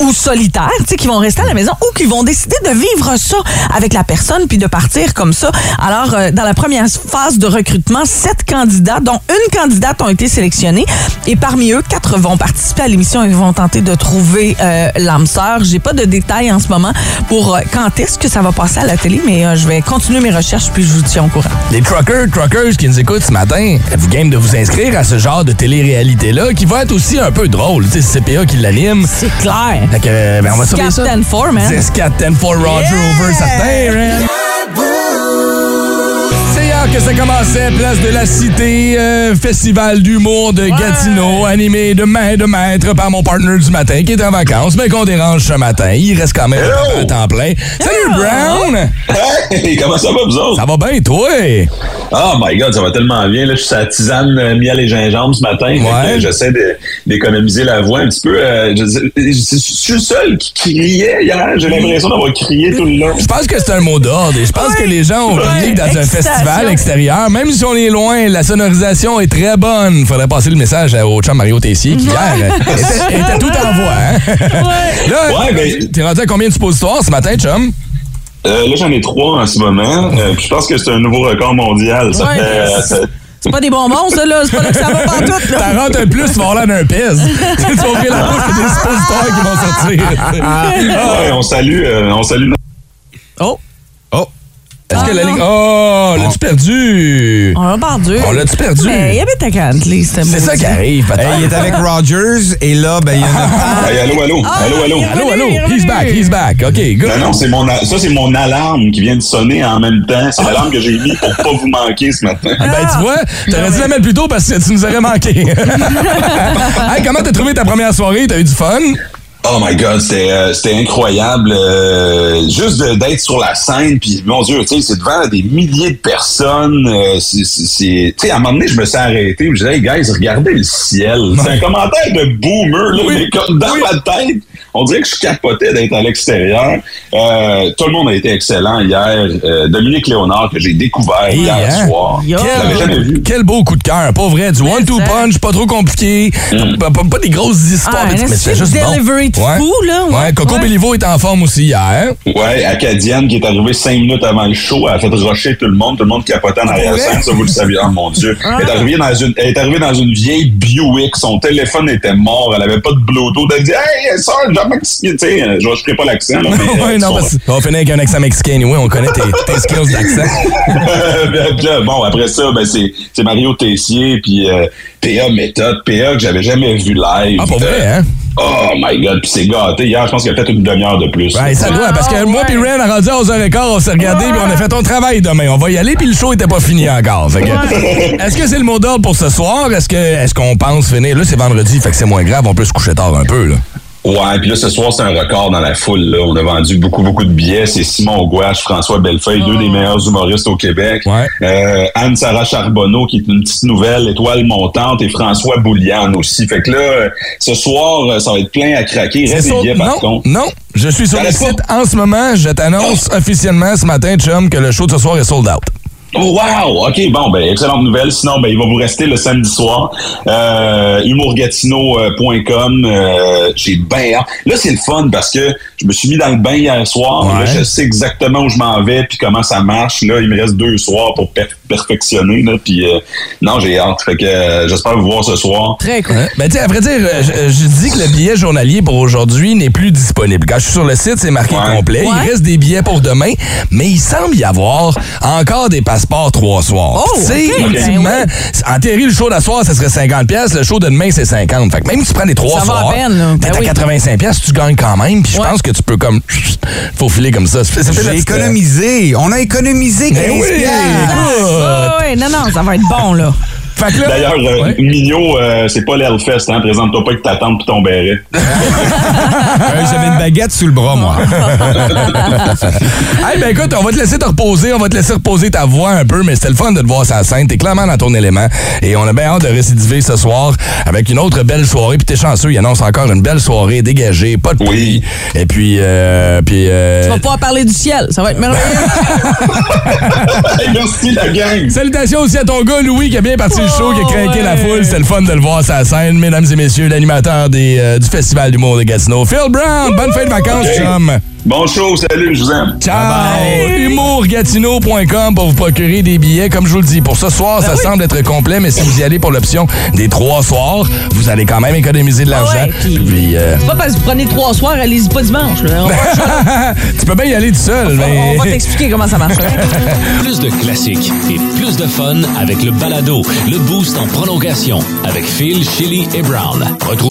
ou solitaires, tu sais, qui vont rester à la maison ou qui vont décider de vivre ça avec la personne puis de partir comme ça. Alors, euh, dans la première phase de recrutement, sept candidats, dont une candidate ont été sélectionnés et parmi eux, quatre vont participer à l'émission et vont tenter de trouver euh, l'âme sœur. J'ai pas de détails en ce moment pour euh, quand est-ce que ça va passer à la télé, mais euh, je vais continuer mes recherches puis je vous tiens au courant. Les truckers, truckers qui nous écoutent ce matin, êtes-vous game de vous inscrire à ce genre de télé-réalité-là qui va être aussi un peu drôle? Tu sais, c'est CPA qui l'anime. C'est clair. Fait que, ben, on va surveiller ça. Captain Four, man. 10 4 10 4 Roger Yeah! Over, certain, man. Que ça commençait, place de la Cité, euh, festival d'humour de Gatineau, animé de main de maître par mon partner du matin qui est en vacances, mais qu'on dérange ce matin. Il reste quand même à temps plein. Salut Brown! Hey, comment ça va, vous autres? Ça va bien, toi? Oh my God, ça va tellement bien. Là, je suis sur la tisane euh, miel et gingembre ce matin. Ouais. euh, J'essaie de- d'économiser la voix un petit peu. euh, je, je- je suis le seul qui criait hier. J'ai l'impression d'avoir crié tout le long. Je pense que c'est un mot d'ordre et je pense que les gens ont oublié que dans un festival extérieur, même si on est loin, la sonorisation est très bonne. Faudrait passer le message au chum Mario Tessier qui hier était, était tout en voix. Hein? Là, Ouais, ben- t'es rendu à combien de suppositoires ce matin, chum? Euh, là, j'en ai trois en ce moment. Euh, je pense que c'est un nouveau record mondial. Ça Ouais. fait, euh, ça- C'est pas des bonbons, ça, là. C'est pas là que ça va pas tout, là. T'en rentres un plus, tu vas avoir l'air d'un pèse. tu vas ouvrir la bouche, t'as des suppositoires qui vont sortir. ouais, on salue, euh, on salue. Oh! Est-ce que Ah, la non. ligne. Oh, l'as-tu perdu? On l'a perdu. On l'a-tu perdu? Mais il habite à Cantley, c'était C'est ça qui arrive, peut-être. Hey, il est avec Rogers et là, ben, il y en a. Hey, allô, allô, Ah, allô, allô. Allô, allô, he's back, he's back. OK, good. Non, non, c'est mon, ça, c'est mon alarme qui vient de sonner en même temps. C'est l'alarme que j'ai mis pour pas vous manquer ce matin. Ah, Ben, tu vois, t'aurais dû la mettre plus tôt parce que tu nous aurais manqué. hey, comment t'as trouvé ta première soirée? T'as eu du fun? Oh my God, c'était euh, c'était incroyable. euh, juste d'être sur la scène, puis mon Dieu, tu sais, c'est devant des milliers de personnes. euh, c'est- c'est- c'est- tu sais, à un moment donné, je me suis arrêté, je disais, hey guys, regardez le ciel. C'est un commentaire de boomer, là, mais comme dans ma tête, on dirait que je capotais d'être à l'extérieur. Euh, tout le monde a été excellent hier. Euh, Dominique Léonard, que j'ai découvert Hey, hier hein? soir. Yo. Je l'avais jamais vu. Quel beau coup de cœur, pas vrai? Du one-two punch, pas trop compliqué, pas, pas- pas des grosses histoires, Ah, mais, espèce juste bon. Fou, là, ouais. Ouais, Coco Ouais. Est en forme aussi hier. Ouais, Acadienne qui est arrivée cinq minutes avant le show, elle a fait rusher tout le monde, tout le monde capotait en arrière scène, ça vous le saviez, oh mon Dieu. Elle est arrivée dans une, elle est arrivée dans une vieille Buick, son téléphone était mort, elle avait pas de Bluetooth, elle dit Hey, ça, Jean-Maxime, tu sais, je ne ferai pas l'accent, là, mais. ouais, non, son- parce on va finir avec un accent mexicain, oui, on connaît tes, tes skills d'accent. Puis là, bon, après ça, ben, c'est, c'est Mario Tessier, puis euh, PA Méthode, PA que j'avais jamais vu live. Ah, pas vrai, hein? Oh my God, puis c'est gâté. Hier, je pense qu'il a fait une demi-heure de plus. Ouais, ça doit, parce que Ah, moi puis Ren, à rendu à 11h15, on s'est regardé puis on a fait ton travail demain. On va y aller puis le show était pas fini encore. Fait que, Est-ce que c'est le mot d'ordre pour ce soir? Est-ce que est-ce qu'on pense finir? Là, c'est vendredi, fait que c'est moins grave, on peut se coucher tard un peu. Là. Ouais, puis là, ce soir, c'est un record dans la foule. Là. On a vendu beaucoup, beaucoup de billets. C'est Simon Gouache, François Bellefeuille, deux des meilleurs humoristes au Québec. Ouais. Euh, Anne-Sara Charbonneau, qui est une petite nouvelle étoile montante, et François Bouliane aussi. Fait que là, ce soir, ça va être plein à craquer. Reste des billets, par non, contre. non, je suis sur le site pas. en ce moment. Je t'annonce officiellement ce matin, chum, que le show de ce soir est sold out. Oh, wow! OK, bon, ben, excellente nouvelle. Sinon, ben, il va vous rester le samedi soir. Euh, humourgatineau.com. Euh, J'ai bien hâte. Là, c'est le fun parce que je me suis mis dans le bain hier soir. Ouais. Là, je sais exactement où je m'en vais puis comment ça marche. Là, il me reste deux soirs pour per- perfectionner. Là, puis, euh, non, j'ai hâte. Fait que euh, j'espère vous voir ce soir. Très cool. Ouais. Ben, tu sais, à vrai dire, euh, je, je dis que le billet journalier pour aujourd'hui n'est plus disponible. Quand je suis sur le site, c'est marqué Ouais. complet. Ouais. Il reste des billets pour demain, mais il semble y avoir encore des passeports trois soirs. Oh, tu sais, ok. ultimement, Ben en théorie, le show d'asseoir, ça serait 50 pièces. Le show de demain, c'est 50. Fait que même si tu prends les trois Ça vaut la soirs, peine, là. t'es Ben à oui. 85 pièces, tu gagnes quand même. Puis je Ouais. pense que tu peux comme faufiler comme ça. Ça fait- ça fait la J'ai petite- économisé. On a économisé 15 Ben oui. Ouais, ouais, non, non, ça va être bon, là. D'ailleurs, euh, Ouais. Mignot, euh, c'est pas l'Hellfest. Hein? Présente-toi pas avec ta tante puis ton béret. Euh, J'avais une baguette sous le bras, moi. Hey, ben écoute, on va te laisser te reposer, on va te laisser reposer ta voix un peu, mais c'était le fun de te voir sur la scène. T'es clairement dans ton élément. Et on a bien hâte de récidiver ce soir avec une autre belle soirée. Puis t'es chanceux, il annonce encore une belle soirée dégagée, pas de pluie. Et puis, euh, puis euh, Tu vas pouvoir parler du ciel. Ça va être merveilleux. Hey, merci, la gang! Salutations aussi à ton gars Louis qui a bien parti le show, qui a craqué ouais. la foule. C'était le fun de le voir sur la scène. Mesdames et messieurs, l'animateur des, euh, du Festival d'humour de Gatineau, Phil Brown. Bonne fin de vacances, chum. Bon show, salut, je vous aime. Ciao! Humourgatineau.com pour vous procurer des billets. Comme je vous le dis, pour ce soir, Ben ça semble être complet, mais si vous y allez pour l'option des trois soirs, vous allez quand même économiser de l'argent. Ouais, puis- Puis, euh, C'est pas parce que vous prenez trois soirs, allez-y pas dimanche. tu peux bien y aller tout seul, mais... on va t'expliquer comment ça marche. Plus de classiques et plus de fun avec le balado, le boost en prolongation avec Phil, Chili et Brown. Retrouve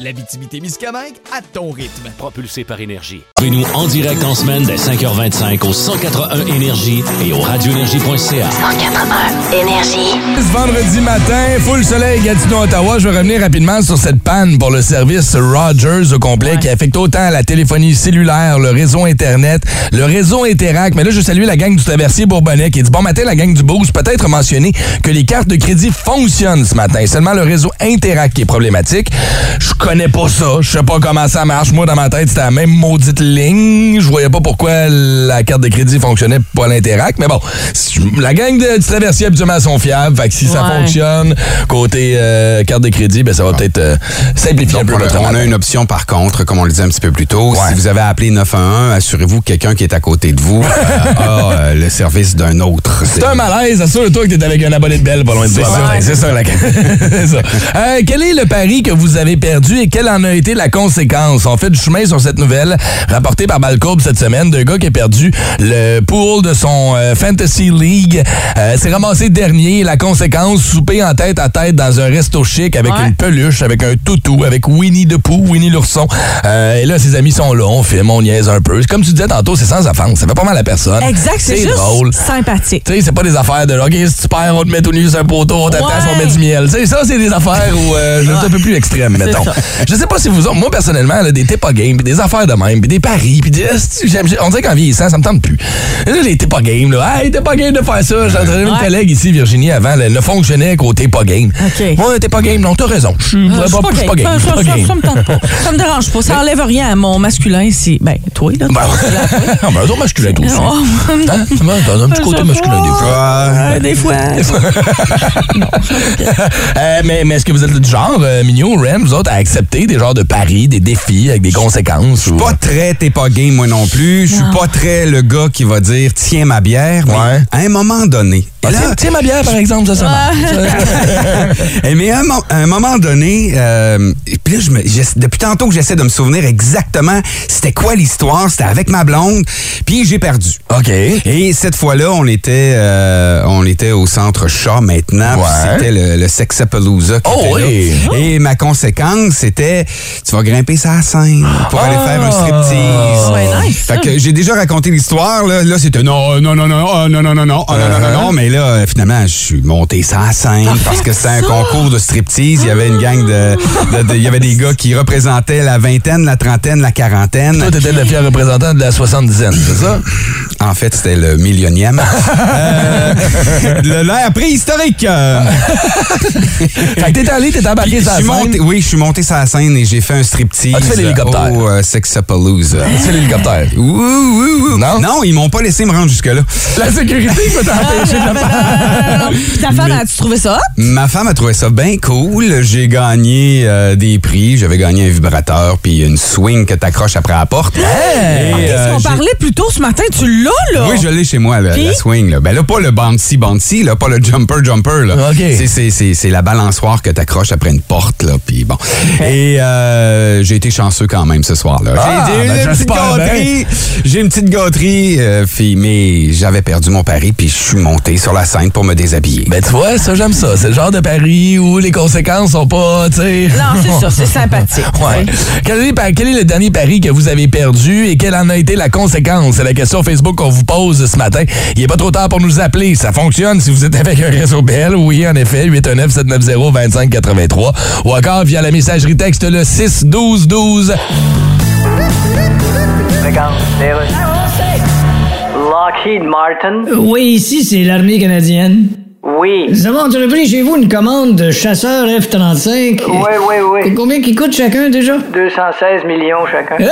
L'Abitibi-Témiscamingue à ton rythme. Propulsé par Énergie. Retrouvez-nous en direct en semaine dès 5h25 au 181 Énergie et au radioénergie.ca. 181 Énergie. Ce vendredi matin, full soleil, Gatineau, Ottawa. Je vais revenir rapidement sur cette panne pour le service Rogers au complet qui affecte autant la téléphonie cellulaire, le réseau Internet, le réseau Interac. Mais là, je salue la gang du Traversier Bourbonnais qui dit Bon matin, la gang du Boost. Peut-être mentionner que les cartes de crédit fonctionnent ce matin. Seulement le réseau Interac qui est problématique. Je connais pas ça. Je sais pas comment ça marche. Moi, dans ma tête, c'était la même maudite ligne. Je voyais pas pourquoi la carte de crédit fonctionnait pas à l'Interac. Mais bon, la gang de, du Traversier, habituellement, sont fiables. Fait que si ça fonctionne côté euh, carte de crédit, ben ça va peut-être euh, simplifier un Donc, peu on, a, on a matin. une option par contre, comme on le disait un petit peu plus tôt. Si vous avez appelé 911, assurez-vous que quelqu'un qui est à côté de vous euh, a euh, le service d'un autre. C'est un malaise, assure-toi que t'es avec un abonné de belle pas loin de C'est toi. C'est ça, la C'est ça. Euh, quel est le pari que vous avez perdu et quelle en a été la conséquence? On fait du chemin sur cette nouvelle rapportée par Balcourbe cette semaine d'un gars qui a perdu le pool de son euh, Fantasy League. Euh, s'est ramassé dernier. La conséquence, souper en tête à tête dans un resto chic avec Ouais. une peluche, avec un toutou, avec Winnie the Pooh, Winnie l'ourson. Euh, et là, ses amis sont là, on filme, on niaise un peu. Comme tu disais tantôt, c'est sans offense. Ça fait pas mal à personne. Exact, c'est juste drôle. sympathique. Tu sais, c'est pas des affaires de OK, si tu perds, on te met tout nu sur un poteau, on t'attache, Ouais. on met du miel. Tu sais, ça, c'est des affaires où euh, je suis un peu plus extrême, mettons. ça. Je sais pas si vous autres, moi personnellement, là, des pas game, puis des affaires de même, puis des paris, puis des. On dirait qu'en vieillissant, ça me tente plus. Là, les t'es pas game, là. Hey, t'es pas game de faire ça. J'ai entendu une collègue ici, Virginie, avant, elle ne fonctionnait qu'au t'es pas game. OK. Ouais, t'es pas game, non, t'as raison. Je suis Euh, pas, pas game. game. je Ça, me tente pas. Ça me dérange pas. Ça enlève rien à mon masculin ici. Ben, toi, là. Ben, ben, masculins, toi aussi. Oh. Hein? Ben, T'as un petit côté masculin, des fois. Des fois. Euh, mais mais est-ce que vous êtes du genre, euh, Mignot, Ren, vous autres, à accepter des genres de paris, des défis avec des conséquences? Je suis pas très t'es pas game moi non plus. Je suis pas très le gars qui va dire tiens ma bière. Mais Ouais. à un moment donné. Ah, là- tiens, tiens ma bière, par exemple, ça, ça marche. Eh, mais à un, à un moment donné, euh, et puis là, je me- depuis tantôt que j'essaie de me souvenir exactement c'était quoi l'histoire, c'était avec ma blonde, puis j'ai perdu. OK. Et cette fois-là, on était, euh, on était au centre chat maintenant, Ouais. c'était le, le Sexapalooza qui Oh, était oui. là. Et ma conséquence, c'était tu vas grimper sa scène pour aller faire un striptease. Ouais, nice, Fait que j'ai déjà raconté l'histoire. Là, là c'était non, non, non, non, oh, non, non, non, non, oh, non, non, non, non. Mais là, finalement, je suis monté sa scène parce que c'était un concours de striptease. Il y avait une gang de, il y avait des gars qui représentaient la vingtaine, la trentaine, la quarantaine. Toi, t'étais le fier représentant de la soixante-dizaine, c'est ça? En fait, c'était le millionième. Euh, le- L'ère préhistorique. Fait que t'es allé, t'es embarqué sur la scène. monté- oui, je suis monté sur la scène et j'ai fait un striptease Ah, tu fais l'hélicoptère. au euh, Sexapalooza. C'est l'hélicoptère. Ouh, ouh, ouh. Non? Non, ils m'ont pas laissé me rendre jusque-là. La sécurité peut t'empêcher de le faire. Puis ta femme, as-tu trouvé ça? Ma femme a trouvé ça bien cool. J'ai gagné euh, des prix. J'avais gagné un vibrateur puis une swing que t'accroches après la porte. Et, Qu'est-ce euh, qu'on j'ai- parlait plus tôt ce matin? Tu l'as, là? Oui, je l'ai chez moi, là, la swing. Là. Ben là, pas le bouncy bouncy, là, pas le jumper jumper. Là. OK. C'est- C'est, c'est, c'est la balançoire que t'accroches après une porte. Là, puis bon. Et euh, j'ai été chanceux quand même ce soir-là. Ah, j'ai, ben, une petite gâterie. J'ai une petite gâterie, euh, fille, mais j'avais perdu mon pari puis je suis monté sur la scène pour me déshabiller. Ben, tu vois, ça, j'aime ça. C'est le genre de pari où les conséquences sont pas, tu sais. Non, c'est ça, c'est sympathique. Ouais. Quel est, quel est le dernier pari que vous avez perdu et quelle en a été la conséquence? C'est la question Facebook qu'on vous pose ce matin. Il n'est pas trop tard pour nous appeler. Ça fonctionne si vous êtes avec un réseau Bell. Oui, en effet, 819-790-2583. Ou encore via la messagerie texte le 61212. Lockheed Martin. Oui, ici, c'est l'armée canadienne. Oui. Ça va, tu as pris chez vous une commande de chasseurs F-35? Oui, oui, oui. Combien qui coûte chacun déjà? 216 millions chacun.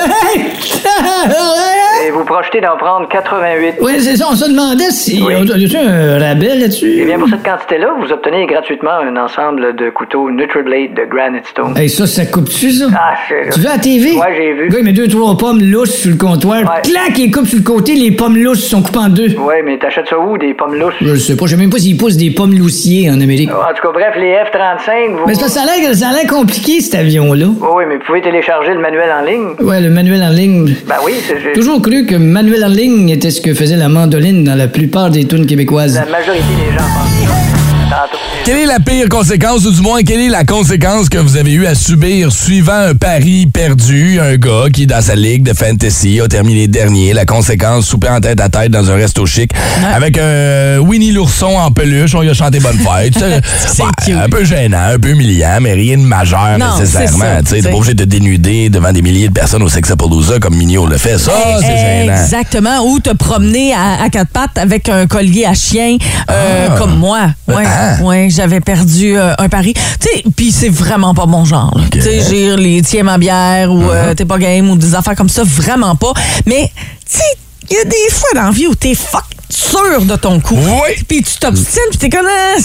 Et vous projetez d'en prendre 88. Oui, c'est ça. On se demandait si. Oui. Y a-tu un rabais là-dessus? Eh bien, pour cette quantité-là, vous obtenez gratuitement un ensemble de couteaux NutriBlade de Granite Stone. Hey, ça, ça coupe-tu, ça? Ah, c'est... Tu veux à la TV? Ouais, j'ai vu. Le gars, il met deux, trois pommes lousses sur le comptoir. Ouais. Clac, il coupe sur le côté, les pommes lousses sont coupées en deux. Ouais, mais t'achètes ça où, des pommes lousses? Je sais pas, je sais même pas s'ils poussent des pommes loussiers en Amérique. En tout cas, bref, les F-35, vous... Mais ça a l'air- ça a l'air compliqué, cet avion-là. Oui, mais vous pouvez télécharger le manuel en ligne. Ouais, le manuel en ligne. Ben oui, c'est... j'ai- Toujours cru que manuel en ligne était ce que faisait la mandoline dans la plupart des tunes québécoises. La majorité des gens pensent. Quelle est la pire conséquence, ou du moins, quelle est la conséquence que vous avez eu à subir suivant un pari perdu? Un gars qui, dans sa ligue de fantasy, a terminé dernier. La conséquence, souper en tête à tête dans un resto chic avec un Winnie l'ourson en peluche. On lui a chanté bonne fête. C'est Ouais, un peu gênant, un peu humiliant, mais rien de majeur Non, nécessairement. T'es pas obligé de te dénuder devant des milliers de personnes au Sexapalooza comme Mignot le fait. Ça, c'est gênant. Exactement. Ou te promener à, à quatre pattes avec un collier à chien, euh, Ah. comme moi. Ouais, Ah. ouais, j'avais perdu euh, un pari. Tu sais, puis c'est vraiment pas mon genre. là. Tu sais, j'ai les tiens ma bière ou Uh-huh. euh, t'es pas game ou des affaires comme ça, vraiment pas. Mais, tu sais, il y a des fois dans la vie où t'es fuck sûr de ton coup. Oui. Puis tu t'obstines, puis t'es comme... ah,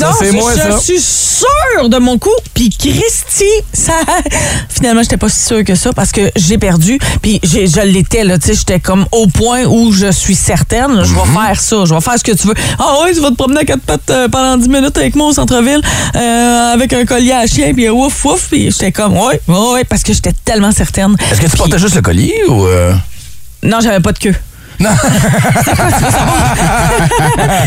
non, c'est moi, je ça. suis sûr de mon coup. Puis Christy, ça... Finalement, j'étais pas si sûre que ça parce que j'ai perdu. Puis je l'étais, là. Tu sais, j'étais comme au point où je suis certaine. Je vais Mm-hmm. faire ça. Je vais faire ce que tu veux. Ah oui, tu vas te promener à quatre pattes euh, pendant 10 minutes avec moi au centre-ville euh, avec un collier à chien, puis ouf, ouf. Puis j'étais comme, ouais, ouais, ouais, parce que j'étais tellement certaine. Est-ce que tu portais juste le collier ou... euh? Non, j'avais pas de queue. Non.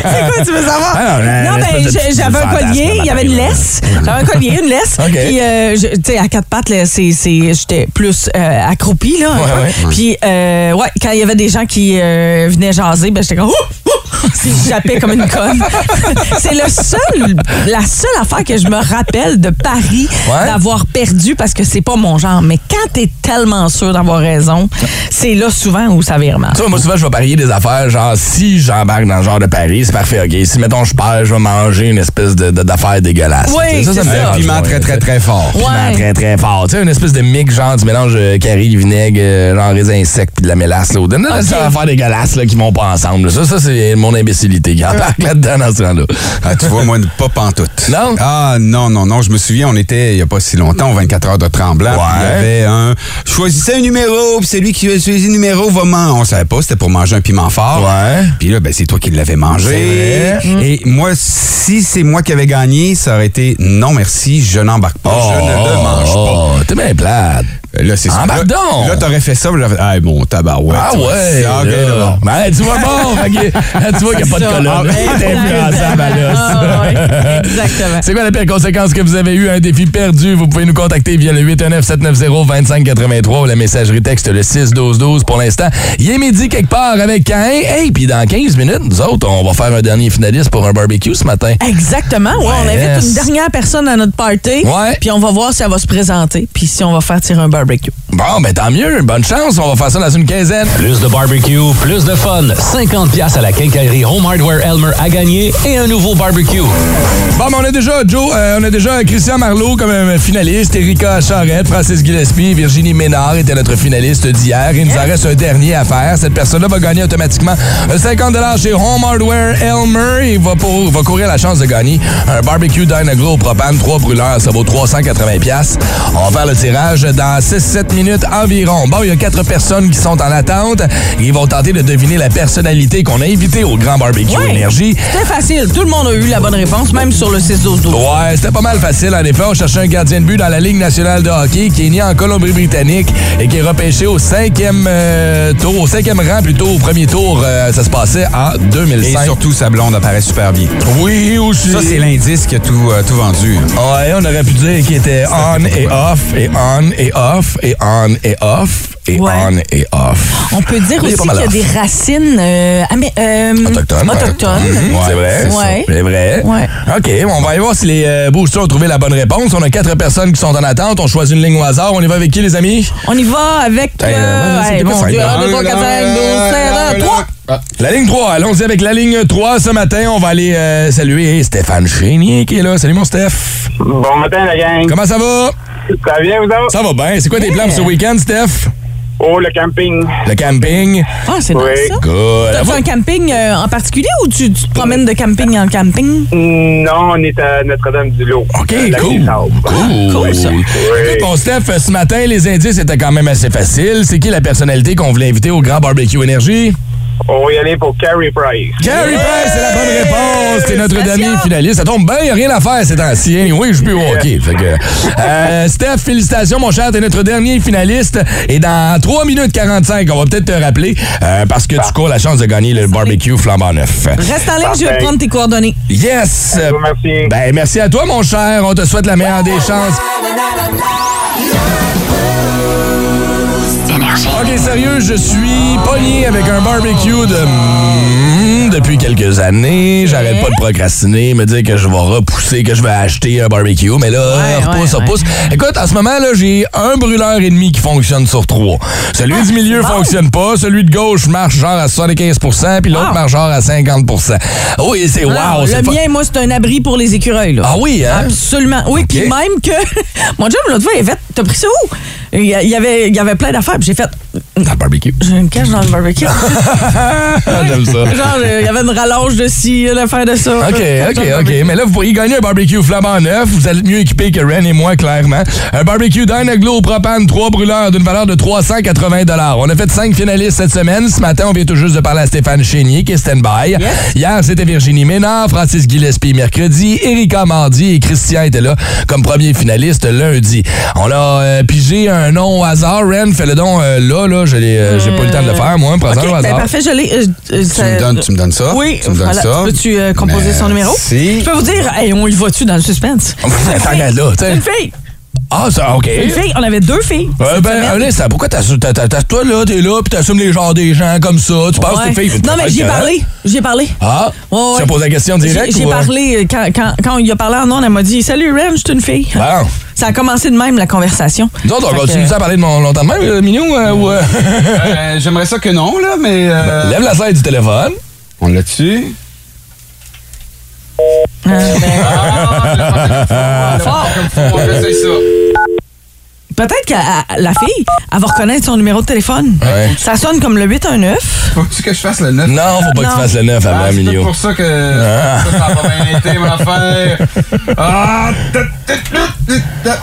C'est quoi tu veux savoir? Ah non, non, une ben, espèce de j'ai- petit j'avais un collier, il y avait une laisse. J'avais un collier, une laisse. Puis, euh, tu sais, à quatre pattes, c'est, c'est, j'étais plus euh, accroupie, là. Ouais. Puis, euh, ouais, quand il y avait des gens qui euh, venaient jaser, ben, j'étais comme, ouh, jappais comme une conne. c'est le seul, la seule affaire que je me rappelle de Paris Ouais. d'avoir perdu parce que c'est pas mon genre. Mais quand t'es tellement sûr d'avoir raison, c'est là souvent où ça vire mal. Tu vois, moi, souvent, je vais parier des affaires, genre, si j'embarque dans le genre de pari, c'est parfait, OK? Si, mettons, je perds, je vais manger une espèce de, de- d'affaire dégueulasse. Oui, me ça. dérange Piment très, très, très fort. Piment Ouais. très, très fort. Tu sais, une espèce de mix, genre, du mélange euh, curry, vinaigre, euh, genre raisin sec puis de la mélasse, là. Donne des affaires dégueulasses, là, qui vont pas ensemble. Ça, ça, c'est mon imbécilité qui embarque là-dedans dans ce temps-là. Ah, tu vois, moi, pas pantoute. Non? Ah, non, non, non. Je me souviens, on était, il y a pas si longtemps, aux 24 heures de Tremblant. Il y avait un. Choisissez un numéro, puis celui qui a choisi le numéro va manger. On savait pas, c'était pour manger un piment fort. Ouais. Puis là, ben, c'est toi qui l'avais mangé. Et moi, si c'est moi qui avais gagné, ça aurait été non, merci, je n'embarque pas. je ne le mange pas. Oh, t'es bien plate. Là, c'est ça. Embarque Là, là, t'aurais fait ça, puis j'aurais fait, ah, bon, tabarouette. Ah ouais! Ah, ok, là. Ben, tu vois bon! tu vois qu'il n'y a pas de colonne. Ah, Ah, exactement. C'est quoi la pire conséquence que vous avez eu à un défi perdu? Vous pouvez nous contacter via le 819-790-2583 ou la messagerie texte le 61212 pour l'instant. Il est midi quelque part avec Cain. Hey, puis dans 15 minutes, nous autres, on va faire un dernier finaliste pour un barbecue ce matin. Exactement. Ouais, on Yes. invite une dernière personne à notre party. Ouais. Puis on va voir si elle va se présenter. Puis si on va faire tirer un barbecue. Bon, ben tant mieux. Bonne chance. On va faire ça dans une quinzaine. Plus de barbecue, plus de fun. 50 pièces à la quincaillerie Home Hardware Elmer à gagner et un nouveau barbecue. Bon, on a déjà, Joe, euh, on a déjà Christian Marlot comme euh, finaliste, Erika Charrette, Francis Gillespie, Virginie Ménard était notre finaliste d'hier. Il nous en reste un dernier à faire. Cette personne-là va gagner automatiquement un 50 chez Home Hardware Elmer. Il va, pour, va courir la chance de gagner un barbecue Dynaglow propane, 3 brûleurs, ça vaut 380 pièces. On va faire le tirage dans 6-7 minutes environ. Bon, il y a quatre personnes qui sont en attente. Ils vont tenter de deviner la personnalité qu'on a invitée au Grand Barbecue Ouais. Énergie. C'était facile. Tout le monde a eu la bonne réponse, même sur le 6 12 12 Ouais, c'était pas mal facile en effet. On cherchait un gardien de but dans la Ligue nationale de hockey qui est né en Colombie-Britannique et qui est repêché au cinquième euh, tour, au cinquième rang plutôt au premier tour. euh, ça se passait en Et 2005. surtout, sa blonde apparaît super bien. Oui, aussi. Ça, c'est l'indice qui a tout, euh, tout vendu. Ouais, on aurait pu dire qu'il était on et off, et on et off, et on et off, et Ouais. on et off. On peut dire aussi qu'il y a des racines euh, amé- euh, Autochtone. autochtones. Mhm, C'est vrai. Ouais. C'est vrai. Ouais. OK, on va aller voir si les euh, boosters ont trouvé la bonne réponse. On a quatre personnes qui sont en attente. On choisit une ligne au hasard. On y va avec qui, les amis? On y va avec toi. Hey, euh, Hey, c'était pas mon simple. Dieu, 1, 2, 3, 4, 5, 12, 13, 3. La ligne 3, allons-y avec la ligne 3 ce matin. On va aller euh, saluer Stéphane Chénier qui est là. Salut mon Steph. Bon matin, la gang. Comment ça va? Ça va bien, vous autres? Ça va bien. C'est quoi tes plans pour ce week-end, Steph? Oh, le camping. Le camping? Ah, c'est Oui. nice, ça. Good. T'as fait un camping euh, en particulier ou tu, tu te promènes de camping en camping? Non, on est à Notre-Dame-du-Lot. OK, Euh, cool. des Sables. Cool. cool, ça. Écoute, mon Steph, ce matin, les indices étaient quand même assez faciles. C'est qui la personnalité qu'on voulait inviter au Grand Barbecue Énergie? On va y aller pour Carrie Price. Carrie Price, c'est la bonne réponse. C'est notre dernier finaliste. Ça tombe bien, il n'y a rien à faire ces temps-ci. hein. Oui, je suis plus au hockey. Fait que, euh, Steph, félicitations, mon cher. T'es notre dernier finaliste. Et dans 3 minutes 45, on va peut-être te rappeler euh, parce que tu cours la chance de gagner le barbecue flambant neuf. Reste en ligne, je vais prendre tes coordonnées. Yes! Remercie. Ben, merci à toi, mon cher. On te souhaite la meilleure des chances. OK, sérieux, je suis pogné avec un barbecue de... mm, depuis quelques années. J'arrête pas de procrastiner, me dire que je vais repousser, que je vais acheter un barbecue. Mais là, Ouais, repousse, ouais, repousse. Écoute, en ce moment, là, j'ai un brûleur et demi qui fonctionne sur trois. Celui du milieu Ah, bon. fonctionne pas. Celui de gauche marche genre à 75% puis l'autre Wow. marche genre à 50% Oui, c'est wow. Ah, le mien, moi, c'est un abri pour les écureuils. Là. Ah oui, hein? Absolument. Oui, puis même que mon job, l'autre fois, il fait T'as pris ça où? Il y avait, il y avait plein d'affaires. J'ai fait Dans le barbecue. J'ai une cache dans le barbecue. J'aime ça. Genre, euh, il y avait une rallonge de ci, une affaire de ça. OK, OK, OK. Mais là, vous pourriez gagner un barbecue flambant neuf. Vous êtes mieux équipé que Ren et moi, clairement. Un barbecue Dynaglo au propane, trois brûleurs d'une valeur de 380 On a fait cinq finalistes cette semaine. Ce matin, on vient tout juste de parler à Stéphane Chénier, qui est stand-by. Hier, c'était Virginie Ménard, Francis Gillespie mercredi, Erika mardi et Christian était là comme premier finaliste lundi. On a euh, pigé un nom au hasard. Ren, fais le don euh, là, là. Je l'ai, euh, J'ai pas eu le temps de le faire, moi. Prends-en OK, au ben hasard. parfait, je l'ai. euh, euh, Tu me, donnes, tu me donnes ça? Oui, Tu me donnes voilà. ça? Peux-tu euh, composer son numéro? Merci. Je peux vous dire, hey, on y va-tu dans le suspense? Attends, regarde là, tu sais. Une fille. Ah, ça, OK. Une fille. On avait deux filles. Ben, allez, ça, pourquoi t'as, t'as, t'as- t'as- toi, là, t'es là, puis t'assumes les genres des gens comme ça. Tu penses Ouais. que t'es fille. Non, mais j'y ai parlé. J'y ai parlé. Ah? Ouais, ouais. Tu as posé la question directe J'ai ou, euh? parlé, euh, quand, quand, quand il a parlé en nom, elle m'a dit Salut Ren, je suis une fille. Bon. Ça a commencé de même, la conversation. Nous autres, on continue ça à parler de mon longtemps de même, euh, Mignon, euh, ou... euh? Euh, J'aimerais ça que non, là, mais... euh, Lève la slide du téléphone. On l'a dessus. Euh, ben, Peut-être que la fille, elle va reconnaître son numéro de téléphone. Ouais. Ça sonne comme le 819. Faut-tu que je fasse le 9? Non, faut pas que tu fasses le 9 avant, Ah, c'est pour ça que Ah. ça, ça a pas bien été, mon affaire. Ah,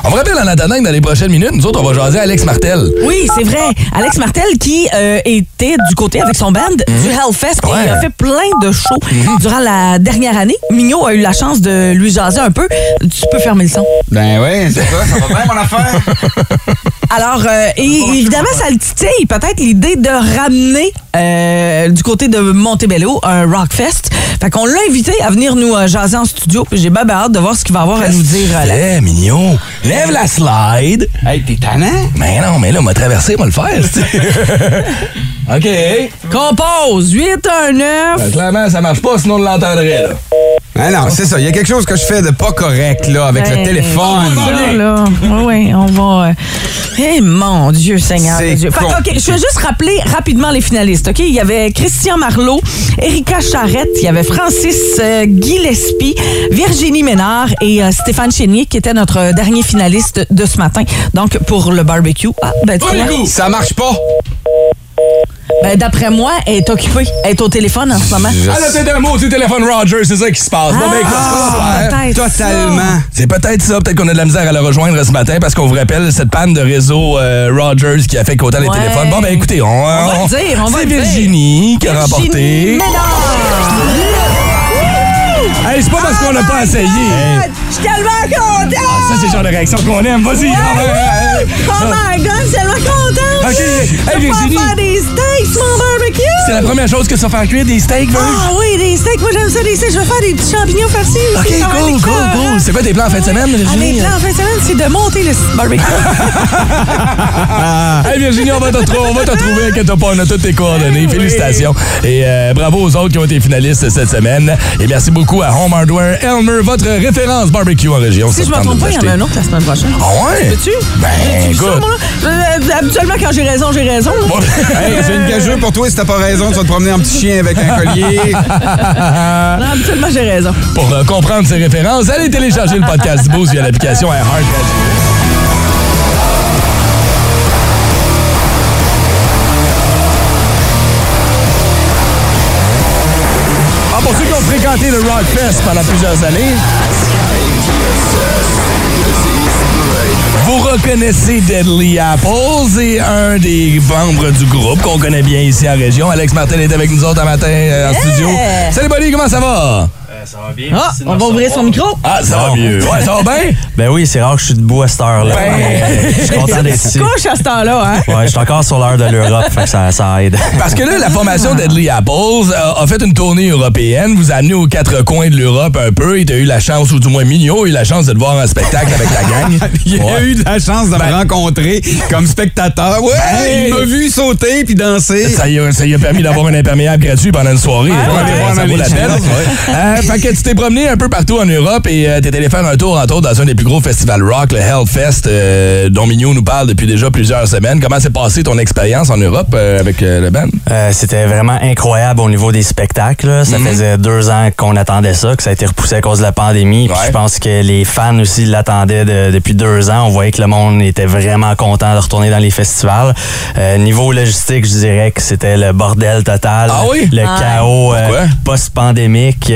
On vous rappelle en attendant que dans les prochaines minutes, nous autres, on va jaser Alex Martel. Oui, c'est vrai. Alex Martel qui euh, était du côté avec son band du Hellfest et Mhm. Ouais. Mhm. il a fait plein de shows durant la dernière année. Mignot a eu la chance de lui jaser un peu. Tu peux fermer le son. Ben oui, c'est ça, ça va bien, mon affaire. Alors, euh, et évidemment, ça le titille peut-être l'idée de ramener euh, du côté de Montebello un Rockfest. Fait qu'on l'a invité à venir nous euh, jaser en studio. Puis j'ai bien hâte de voir ce qu'il va avoir à nous dire. là. Eh, Mignon, lève la slide. Hey, t'es tannant? Mais non, mais là, on m'a traversé, on va le faire. OK. Compose 819. Ben, clairement, ça marche pas, sinon on l'entendrait, là. Ah non, c'est ça. Il y a quelque chose que je fais de pas correct, là, avec le Ben, téléphone. ça, là. Oui, on va. euh, Eh mon Dieu, Seigneur. C'est Dieu. Fait con. OK, je vais juste rappeler rapidement les finalistes. OK? Il y avait Christian Marlot, Erika Charrette, il y avait Francis euh, Gillespie, Virginie Ménard et euh, Stéphane Chénier qui était notre dernier finaliste de ce matin. Donc, pour le barbecue. Ah, ben, tu vois. Ça marche pas. Ben, d'après moi, elle est occupée. Elle est au téléphone en ce moment. Ah, là, c'est un mot, c'est téléphone Roger, c'est ça qui se passe. Bon, ben, écoute, Ah, peut-être Totalement. C'est peut-être ça, peut-être qu'on a de la misère à le rejoindre ce matin parce qu'on vous rappelle cette panne de réseau euh, Rogers qui a fait qu'autant les Ouais. téléphones. Bon, ben écoutez, on, va le dire, on va C'est le dire. Virginie qui a remporté. Hey, c'est pas parce qu'on n'a pas essayé. Je suis tellement contente! Ça, c'est le genre de réaction qu'on aime. Vas-y. ah. Oh my god, je suis tellement contente! Ok. Hey, Virginie. faire des steaks, mon barbecue! C'est la première chose que ça fait cuire des steaks, Virg. Ah oui, des steaks, moi j'aime ça, des steaks. Je vais faire des petits champignons farcis Ok, aussi. cool, cool, écœurant. cool. C'est quoi tes plans en fin de semaine, Ah, Virginie? mes plans en fin de semaine, c'est de monter le barbecue. Hey Virginie, on va te, retrouver, on va te retrouver, inquiète pas, on a toutes tes coordonnées. Félicitations. Et euh, bravo aux autres qui ont été finalistes cette semaine. Et merci beaucoup à Home Hardware Elmer, votre référence barbecue en région. si je me trompe pas, il y en a un autre la semaine prochaine. Ah ouais? Veux-tu? Ben, écoute. moi? Euh, habituellement, quand j'ai raison, j'ai raison. Bon, j'ai une gageure pour toi. Si t'as pas raison, tu vas te promener un petit chien avec un collier. non, habituellement, j'ai raison. Pour euh, comprendre ces références, allez télécharger le podcast du Boost via l'application iHeart ah, pour ceux qui ont fréquenté le Rockfest pendant plusieurs années, Vous reconnaissez Deadly Apples et un des membres du groupe qu'on connaît bien ici en région. Alex Martin est avec nous autres un matin euh, en studio. Salut Buddy, comment ça va? Ça va bien. Ah, on va ouvrir son micro. Ah, ça va mieux. Ouais, ça va bien? Ben oui, c'est rare que je suis debout à cette heure-là. Ben, mais je suis content d'être Tu ici. couches à ce temps-là, hein? Ouais, je suis encore sur l'heure de l'Europe, fait que ça, ça aide. Parce que là, la formation Deadly Apples a, a fait une tournée européenne, vous a amené aux quatre coins de l'Europe un peu, et t'as eu la chance, ou du moins Mignon a eu la chance de te voir en spectacle avec la gang. Il a eu de la chance de me rencontrer comme spectateur. Ouais, Ben, il m'a vu sauter puis danser. Ça y, a, ça y a permis d'avoir un imperméable gratuit pendant une soirée. Ouais, Ouais, ouais, ça vaut la peine. Tu t'es promené un peu partout en Europe et euh, t'es allé faire un tour, entre autres, dans un des plus gros festivals rock, le Hellfest, euh, dont Mignot nous parle depuis déjà plusieurs semaines. Comment s'est passée ton expérience en Europe euh, avec euh, le band? Euh, C'était vraiment incroyable au niveau des spectacles. là. Ça Mhm. faisait deux ans qu'on attendait ça, que ça a été repoussé à cause de la pandémie. Puis je pense que les fans aussi l'attendaient de- depuis deux ans. On voyait que le monde était vraiment content de retourner dans les festivals. Euh, niveau logistique, je dirais que c'était le bordel total. Ah oui? Le Ah. chaos euh, post-pandémique.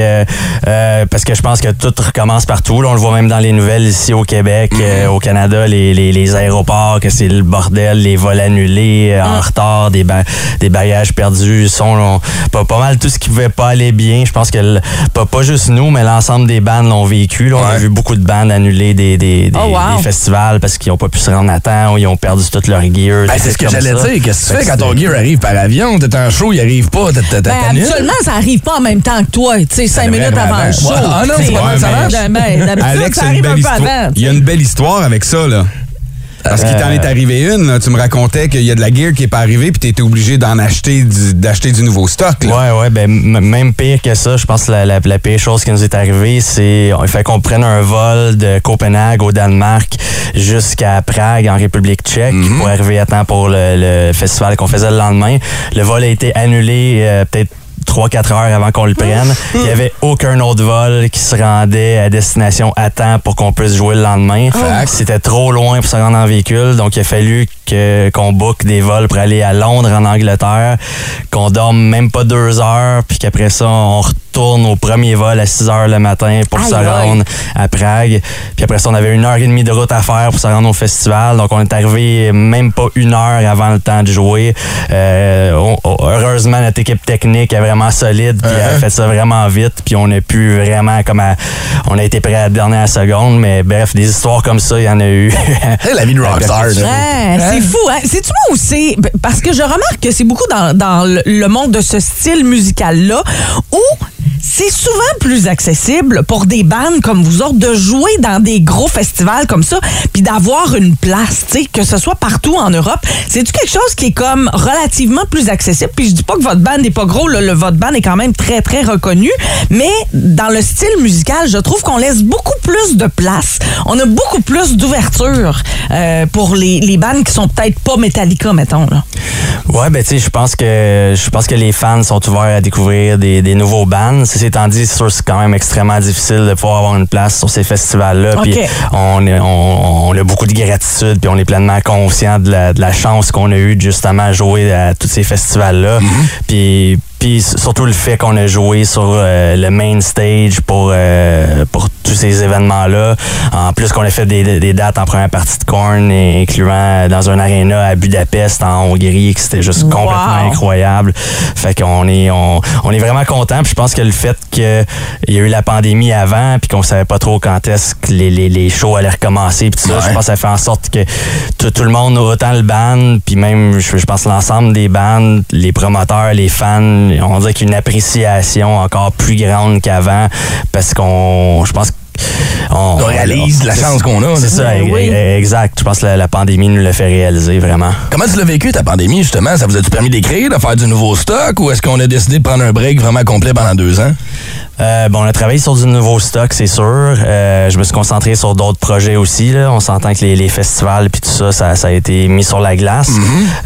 Euh, parce que je pense que tout recommence partout. Là, on le voit même dans les nouvelles ici au Québec, Mhm. euh, au Canada, les, les, les aéroports, que c'est le bordel, les vols annulés, euh, en retard, des, ba- des bagages perdus, sont on- pas, pas mal tout ce qui pouvait pas aller bien. Je pense que le- pas, pas juste nous, mais l'ensemble des bandes l'ont vécu. là. On a vu beaucoup de bandes annuler des, des, des, Oh, wow. des festivals parce qu'ils ont pas pu se rendre à temps ou ils ont perdu toute leur gear. Ben, c'est ce que j'allais dire. Qu'est-ce que tu fais quand ton gear arrive par avion? T'es en show, il arrive pas. t'as- Ben, t'annules? habituellement, ça arrive pas en même temps que toi, tu sais, cinq minutes avant le avant. show. Ouais. Ah non, tu sais. c'est pas mal, ça marche. D'habitude, ça arrive un belle peu histoire. avant. Il y a une belle histoire avec ça, là. Parce qu'il t'en est arrivé une, là. tu me racontais qu'il y a de la gear qui est pas arrivée puis t'étais obligé d'en acheter du, d'acheter du nouveau stock. Là. Ouais, ouais, ben même pire que ça, je pense que la, la, la pire chose qui nous est arrivée, c'est il fait qu'on prenne un vol de Copenhague au Danemark jusqu'à Prague en République tchèque pour arriver à temps pour le, le festival qu'on faisait le lendemain. Le vol a été annulé euh, peut-être 3-4 heures avant qu'on le prenne. Il n'y avait aucun autre vol qui se rendait à destination à temps pour qu'on puisse jouer le lendemain. C'était trop loin pour se rendre en véhicule, donc il a fallu qu'on book des vols pour aller à Londres, en Angleterre, qu'on dorme même pas deux heures, puis qu'après ça, on retourne au premier vol à 6 heures le matin pour se rendre à Prague. Puis après ça, on avait une heure et demie de route à faire pour se rendre au festival. Donc, on est arrivé même pas une heure avant le temps de jouer. Euh, on- heureusement, notre équipe technique est vraiment solide. Puis elle a fait ça vraiment vite. Puis on a pu vraiment, comme à- on a été prêt à la dernière seconde. Mais bref, des histoires comme ça, il y en a eu. C'est la vie de rockstar. là. Ouais, c'est fou, hein? C'est-tu moi aussi? Parce que je remarque que c'est beaucoup dans, dans le- le monde de ce style musical-là où c'est souvent plus accessible pour des bandes comme vous autres de jouer dans des gros festivals comme ça puis d'avoir une place, tu sais, que ce soit partout en Europe. C'est-tu quelque chose qui est comme relativement plus accessible? Puis je dis pas que votre band n'est pas gros, le, votre band est quand même très, très reconnu, mais dans le style musical, je trouve qu'on laisse beaucoup plus de place. On a beaucoup plus d'ouverture euh, pour les, les bandes qui sont peut-être pas Metallica, mettons. Là. Ouais, ben tu sais, je pense que je pense que les fans sont ouverts à découvrir des, nouveaux bands. Étant dit, c'est sûr que c'est quand même extrêmement difficile de pouvoir avoir une place sur ces festivals-là. Puis on, est- on, on a beaucoup de gratitude, puis on est pleinement conscient de la, de la chance qu'on a eue de justement jouer à tous ces festivals-là. Puis puis surtout le fait qu'on a joué sur euh, le main stage pour euh, pour tous ces événements-là. En plus qu'on a fait des, des dates en première partie de Korn, et incluant dans un aréna à Budapest en Hongrie, que c'était juste complètement Wow. incroyable. Fait qu'on est on, on est vraiment content. Puis je pense que le fait qu'il y a eu la pandémie avant, puis qu'on savait pas trop quand est-ce que les, les, les shows allaient recommencer, puis tout ça, je pense que ça fait en sorte que tout, tout le monde, autant le band, puis même je, je pense l'ensemble des bandes, les promoteurs, les fans, on dirait qu'il y a une appréciation encore plus grande qu'avant, parce qu'on, je pense on, On réalise la chance qu'on a. C'est ça, e- oui. e- exact. Je pense que la, la pandémie nous l'a fait réaliser vraiment. Comment tu l'as vécu, ta pandémie, justement? Ça vous a-tu permis d'écrire, de faire du nouveau stock, ou est-ce qu'on a décidé de prendre un break vraiment complet pendant deux ans? Euh, bon, on a travaillé sur du nouveau stock, c'est sûr. Euh, je me suis concentré sur d'autres projets aussi. Là. On s'entend que les, les festivals puis tout ça, ça, ça a été mis sur la glace.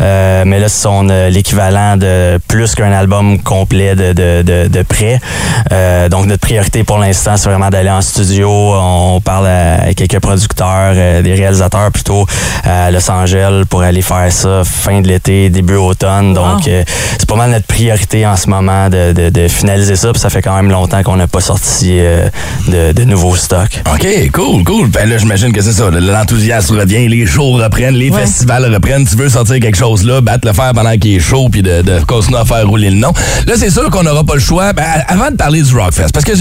Euh, mais là, c'est on a l'équivalent de plus qu'un album complet de, de, de, de prêt. Euh, donc, notre priorité pour l'instant, c'est vraiment d'aller en studio. On parle à quelques producteurs, euh, des réalisateurs plutôt à Los Angeles pour aller faire ça fin de l'été, début automne. Donc, euh, c'est pas mal notre priorité en ce moment de, de, de finaliser ça. Puis ça fait quand même longtemps qu'on n'a pas sorti euh, de, de nouveaux stocks. OK, cool, cool. Ben là, j'imagine que c'est ça. L'enthousiasme revient, les shows reprennent, les Ouais. festivals reprennent. Tu veux sortir quelque chose là, battre le fer pendant qu'il est chaud, puis de, de continuer à faire rouler le nom. Là, c'est sûr qu'on n'aura pas le choix. Ben, avant de parler du Rockfest, parce que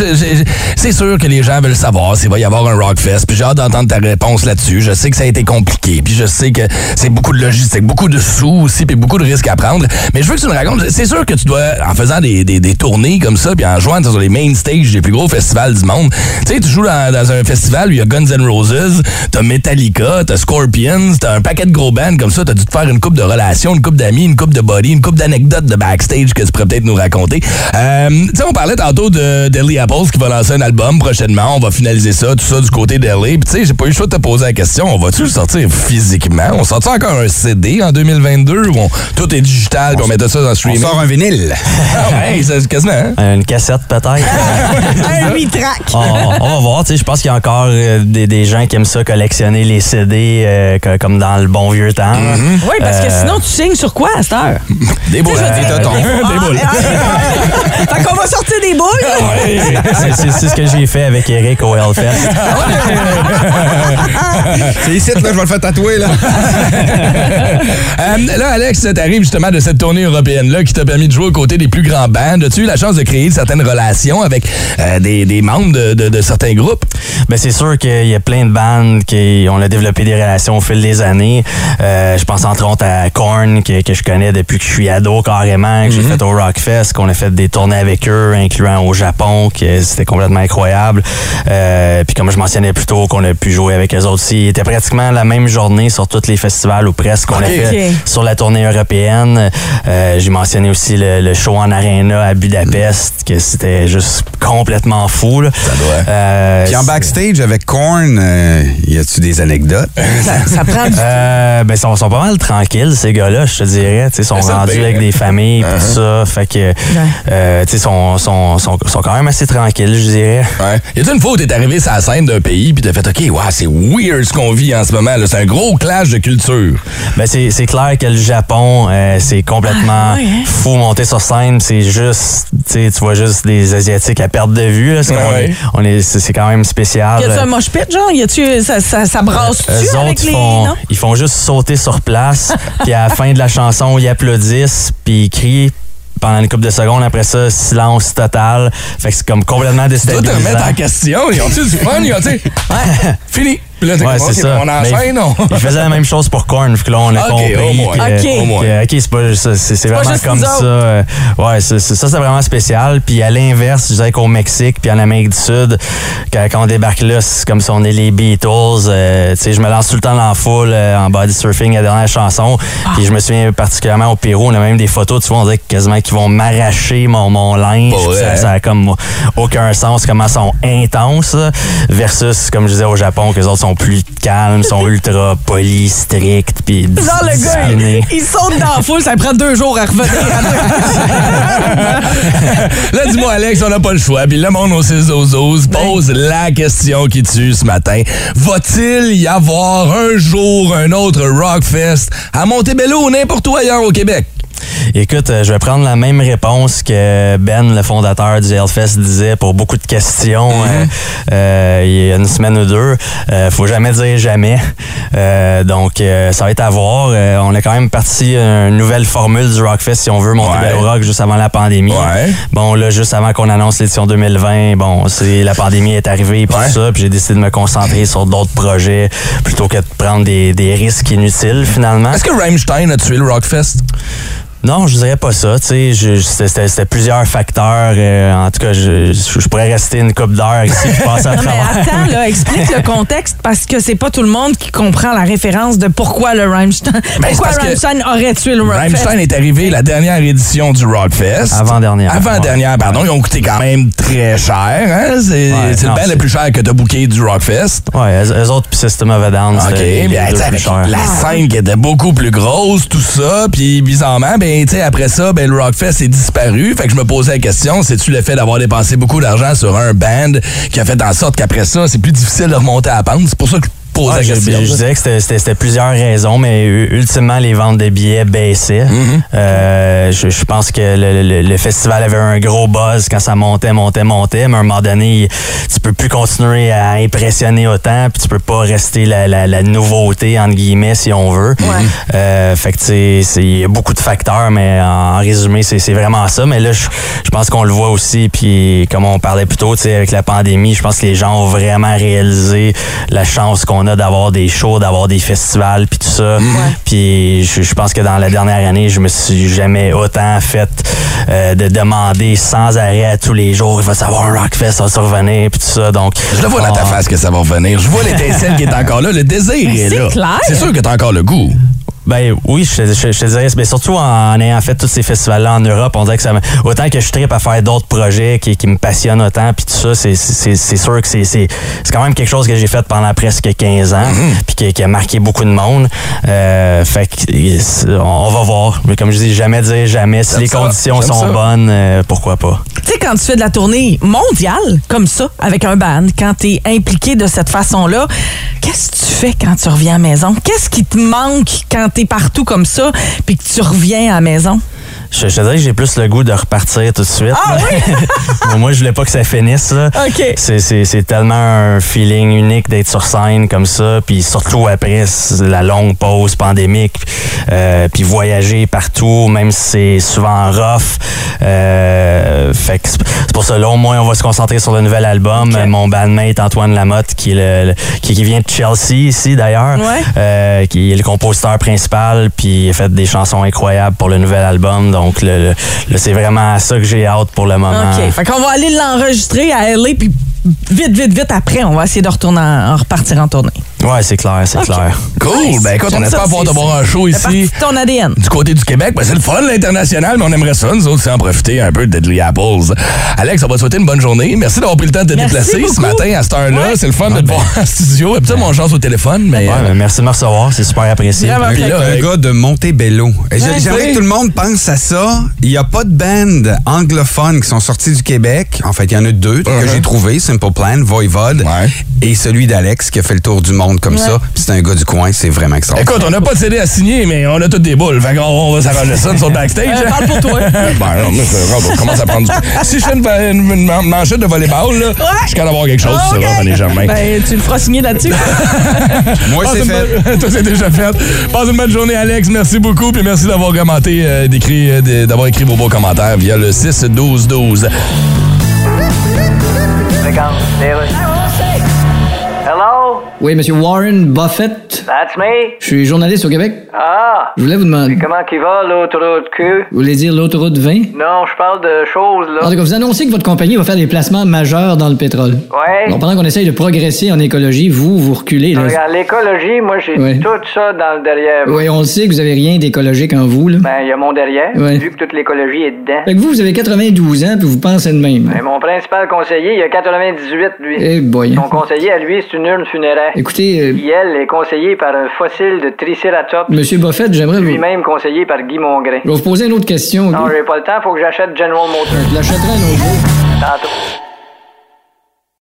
c'est sûr que les gens veulent savoir s'il va y avoir un Rockfest, puis j'ai hâte d'entendre ta réponse là-dessus. Je sais que ça a été compliqué, puis je sais que c'est beaucoup de logistique, beaucoup de sous aussi, puis beaucoup de risques à prendre. Mais je veux que tu me racontes, c'est sûr que tu dois, en faisant des, des, des tournées comme ça, puis en jouant sur les main stages des plus gros festivals du monde, tu sais, tu joues dans, dans un festival où il y a Guns N' Roses, t'as Metallica, t'as Scorpions, t'as un paquet de gros bands comme ça, t'as dû te faire une coupe de relations, une coupe d'amis, une coupe de body, une coupe d'anecdotes de backstage que tu pourrais peut-être nous raconter. Euh, tu sais, on parlait tantôt de Deadly Apples qui va lancer un album prochainement, on va finaliser ça, tout ça du côté d'LA. Puis tu sais, j'ai pas eu le choix de te poser la question, on va-tu le sortir physiquement? On sort encore un CD en 2022 où on- tout est digital puis on met ça dans le On streaming? sort un vinyle. Ah ouais, c'est quasiment, hein? Une cassette peut-être. Un 8 track. on, on va voir, tu sais, je pense qu'il y a encore euh, des, des gens qui aiment ça collectionner les CD euh, que- comme dans le bon vieux temps. Oui, parce que Euh, sinon, tu signes sur quoi à cette heure? Des boules. Je veux Des totons. ah, Des boules. ah, Fait qu'on va sortir des boules. c'est ce que j'ai fait avec Eric au Hellfest. C'est ici, là, je vais le faire tatouer, là. Euh, là, Alex, t'arrives justement de cette tournée européenne-là qui t'a permis de jouer aux côtés des plus grands bands. As-tu eu la chance de créer certaines relations avec euh, des, membres de certains groupes? Ben c'est sûr qu'il y a plein de bandes qui on a développé des relations au fil des années. Euh, je pense entre autres à Korn que, que je connais depuis que je suis ado carrément, que j'ai fait au Rockfest, qu'on a fait des tournées avec eux, incluant au Japon, que c'était complètement incroyable. Euh, puis comme je mentionnais plus tôt, qu'on a pu jouer avec eux autres aussi. C'était pratiquement la même journée sur tous les festivals ou presque qu'on a fait sur la tournée européenne. Euh, j'ai mentionné aussi le, le show en arena à Budapest, que c'était juste complètement fou. Là. Ça doit. Euh, Puis en backstage avec Korn, euh, y a-tu des anecdotes? Ça, ça prend du Euh, ben, ils sont, sont pas mal tranquilles, ces gars-là, je te dirais. Ils sont ça, rendus ben, avec des familles, uh-huh. tout ça. Fait que, euh, tu sont, sont, sont, sont quand même assez tranquilles, je dirais. Ouais. Y a-tu une fois où t'es arrivé sur la scène d'un pays puis t'as fait OK, wow, c'est weird ce qu'on vit en ce moment. C'est un gros clash de culture. Ben, c'est clair que le Japon, euh, c'est complètement Ah, ouais, hein? fou monter sur scène. C'est juste, tu vois juste des Asiatiques à perte de vue. C'est Ouais. c'est quand même spécial. Y a-tu un mosh pit, genre? Y a-tu, ça, ça, ça brasse-tu Eux avec autres, les. font, Non? ils font juste sauter sur place, puis à la fin de la chanson, ils applaudissent, puis ils crient pendant une couple de secondes. Après ça, silence total. Fait que c'est comme complètement Tu dois te déstabilisant. remettre en question. Ils ont-tu du fun? Ils ont, tu sais, Fini. Puis là, t'es Ouais, comme, c'est OK, ça. on Mais enchaîne, non? Ils faisaient la même chose pour Korn, vu que là, on a compris. moins. que- Ok. Au moins. que, OK, c'est pas ça, c'est vraiment comme ça. euh, ouais, ça, c'est vraiment spécial. Puis à l'inverse, je dirais qu'au Mexique, puis en Amérique du Sud, quand, quand on débarque là, c'est comme si on est les Beatles. euh, tu sais, je me lance tout le temps dans la foule euh, en body surfing, la dernière chanson. Puis je me souviens particulièrement au Pérou, on a même des photos, tu vois, on dirait quasiment qu'ils vont m'arracher mon, mon linge. Ça, ça a comme aucun sens, comment ils sont intenses. là, Versus, comme je disais au Japon, que les autres sont plus calmes, sont ultra polis, stricts, puis Genre, le gars, disciplinés. il, il saute dans la foule, ça prend deux jours à revenir. Là, dis-moi, Alex, on n'a pas le choix. Puis le monde au 6 12 pose la question qui tue ce matin. Va-t-il y avoir un jour un autre Rockfest à Montebello ou n'importe où ailleurs au Québec? Écoute, euh, je vais prendre la même réponse que Ben, le fondateur du Hellfest, disait pour beaucoup de questions euh, euh, il y a une semaine ou deux. Euh, faut jamais dire jamais. Euh, donc, euh, ça va être à voir. Euh, on a quand même parti une nouvelle formule du Rockfest, si on veut, Montebello Ouais. Rock, juste avant la pandémie. Ouais. Bon, là, juste avant qu'on annonce l'édition 2020, bon, c'est la pandémie est arrivée, Ouais. tout ça, puis j'ai décidé de me concentrer sur d'autres projets plutôt que de prendre des, des risques inutiles, finalement. Est-ce que Rammstein a tué le Rockfest? Non, je dirais pas ça. Tu sais, c'était plusieurs facteurs. euh, en tout cas, je, je- je pourrais rester une couple d'heures ici et passer à Non, mais attends, là, explique le contexte parce que c'est pas tout le monde qui comprend la référence de pourquoi le Rammstein, Ben, pourquoi Rammstein aurait tué le Rockfest. Rammstein est arrivé la dernière édition du Rockfest. Avant-dernière. Avant-dernière, pardon. Ils ont coûté quand même très cher. Hein? C'est Ouais, le band le plus cher que t'as booké du Rockfest. Ouais, eux, eux autres, puis System of a Down, OK, les bien, tu plus la scène qui était beaucoup plus grosse, tout ça, puis bizarrement, ben, tu sais, après ça, ben, le Rockfest est disparu. Fait que je me posais la question, c'est-tu le fait d'avoir dépensé beaucoup d'argent sur un band qui a fait en sorte qu'après ça, c'est plus difficile de remonter à la pente? C'est pour ça que pose Ah, la je, question. je disais que c'était- plusieurs raisons, mais ultimement, les ventes de billets baissaient. Mm-hmm. Euh, je, je pense que le, le- le festival avait un gros buzz quand ça montait, montait, montait, mais à un moment donné, tu peux plus continuer à impressionner autant, puis tu peux pas rester la, la- la nouveauté, entre guillemets, si on veut. Euh, fait que, il y a beaucoup de facteurs, mais en, en résumé, c'est vraiment ça. Mais là, je, je pense qu'on le voit aussi, puis comme on parlait plus tôt, tu sais, avec la pandémie, je pense que les gens ont vraiment réalisé la chance qu'on a d'avoir des shows, d'avoir des festivals, puis tout ça. Puis je, je pense que dans la dernière année, je me suis jamais autant fait euh, de demander sans arrêt à tous les jours, il va savoir un Rockfest, ça va survenir, puis tout ça. Donc, Je le vois dans ta face que ça va revenir. Je vois l'étincelle qui est encore là. Le désir Mais est, c'est là. clair. C'est sûr que t'as encore le goût. Ben oui, je, te- je, je te dirais, mais surtout en ayant fait tous ces festivals-là en Europe, on dirait que ça autant que je tripe à faire d'autres projets qui, qui me passionnent autant, puis tout ça, c'est- c'est c'est sûr que c'est c'est c'est quand même quelque chose que j'ai fait pendant presque 15 ans, puis qui, qui a marqué beaucoup de monde. Euh, fait que c'est- on, on va voir. Mais comme je dis, jamais dire jamais. Si J'aime les ça, conditions j'aime sont ça. bonnes, euh, pourquoi pas? Tu sais, quand tu fais de la tournée mondiale, comme ça, avec un band, quand tu es impliqué de cette façon-là, qu'est-ce que tu fais quand tu reviens à la maison? Qu'est-ce qui te manque quand es partout comme ça, puis que tu reviens à la maison? Je, je te dirais que j'ai plus le goût de repartir tout de suite. Ah Moi, moi, je voulais pas que ça finisse. Là. OK. C'est, tellement un feeling unique d'être sur scène comme ça, puis surtout après la longue pause pandémique, euh, puis voyager partout, même si c'est souvent rough. Euh, fait que c'est pour ça, là, au moins, on va se concentrer sur le nouvel album. Mon bandmate Antoine Lamotte, qui, est le, le- qui, qui vient de Chelsea ici d'ailleurs, Ouais. euh, qui est le compositeur principal, puis il a fait des chansons incroyables pour le nouvel album. Donc, le- c'est vraiment à ça que j'ai hâte pour le moment. OK. Fait qu'on va aller l'enregistrer à LA, puis vite, vite, vite, après, on va essayer de retourner repartir en tournée. Ouais, c'est clair, c'est clair. Cool. Nice. Ben écoute, on espère pouvoir te voir un show ici. ton ADN. Du côté du Québec, ben c'est le fun, l'international, mais on aimerait ça, nous autres, c'est en profiter un peu de Deadly Apples. Alex, on va te souhaiter une bonne journée. Merci d'avoir pris le temps de te Merci déplacer ce matin à cette heure-là. Ouais. C'est le fun de te voir en studio. Habituellement, on chance au téléphone, mais. Ouais, euh, ben, merci de me recevoir, c'est super apprécié. Là, un gars de Montebello. Ouais, J'aimerais que tout le monde pense à ça. Il n'y a pas de band anglophone qui sont sortis du Québec. En fait, il y en a deux que j'ai trouvé. Simple Plan, Voivode. Ouais. Et celui d'Alex qui a fait le tour du monde comme ça. Puis c'est un gars du coin. C'est vraiment extraordinaire. Écoute, on n'a pas de CD à signer, mais on a toutes des boules. Fait qu'on on va s'arranger ça sur le backstage. Euh, parle pour toi. ben non, on commence à prendre du... Si je fais une, une- une man- manchette de volleyball, là, je suis d'avoir quelque chose, OK. ça va, René Germain. Ben, tu le feras signer là-dessus. Moi, Passe c'est une fait. Toi, c'est déjà fait. Passe une bonne journée, Alex. Merci beaucoup. Puis merci d'avoir commenté, euh, d'écrit- euh, d'avoir écrit vos beaux commentaires via le 6-12-12. Regarde, les rues. Oui, Monsieur Warren Buffett. That's me? Je suis journaliste au Québec. Ah! Je voulais vous demander. Comment qu'il va, l'autoroute Q? Vous voulez dire l'autoroute 20? Non, je parle de choses, En là. tout cas, vous annoncez que votre compagnie va faire des placements majeurs dans le pétrole. Ouais. Donc, pendant qu'on essaye de progresser en écologie, vous, vous reculez. Là. Regarde, l'écologie, moi, j'ai Ouais. tout ça dans le derrière. Oui, on le sait que vous avez rien d'écologique en vous. Là. Ben, il y a mon derrière, Ouais. vu que toute l'écologie est dedans. Fait que vous, vous avez 92 ans, puis vous pensez de même. Ben, mon principal conseiller, il a 98, lui. Eh boy. Son conseiller, à lui, c'est une urne funéraire. Écoutez, euh, Qui, elle, est conseillée par un fossile de Triceratops, Monsieur Buffett, j'aimerais vous... lui-même conseillé par Guy Mongrain. Je vais vous poser une autre question. Non, j'ai pas le temps, faut que j'achète General Motors. Je l'achèterai un autre jour. Tantôt.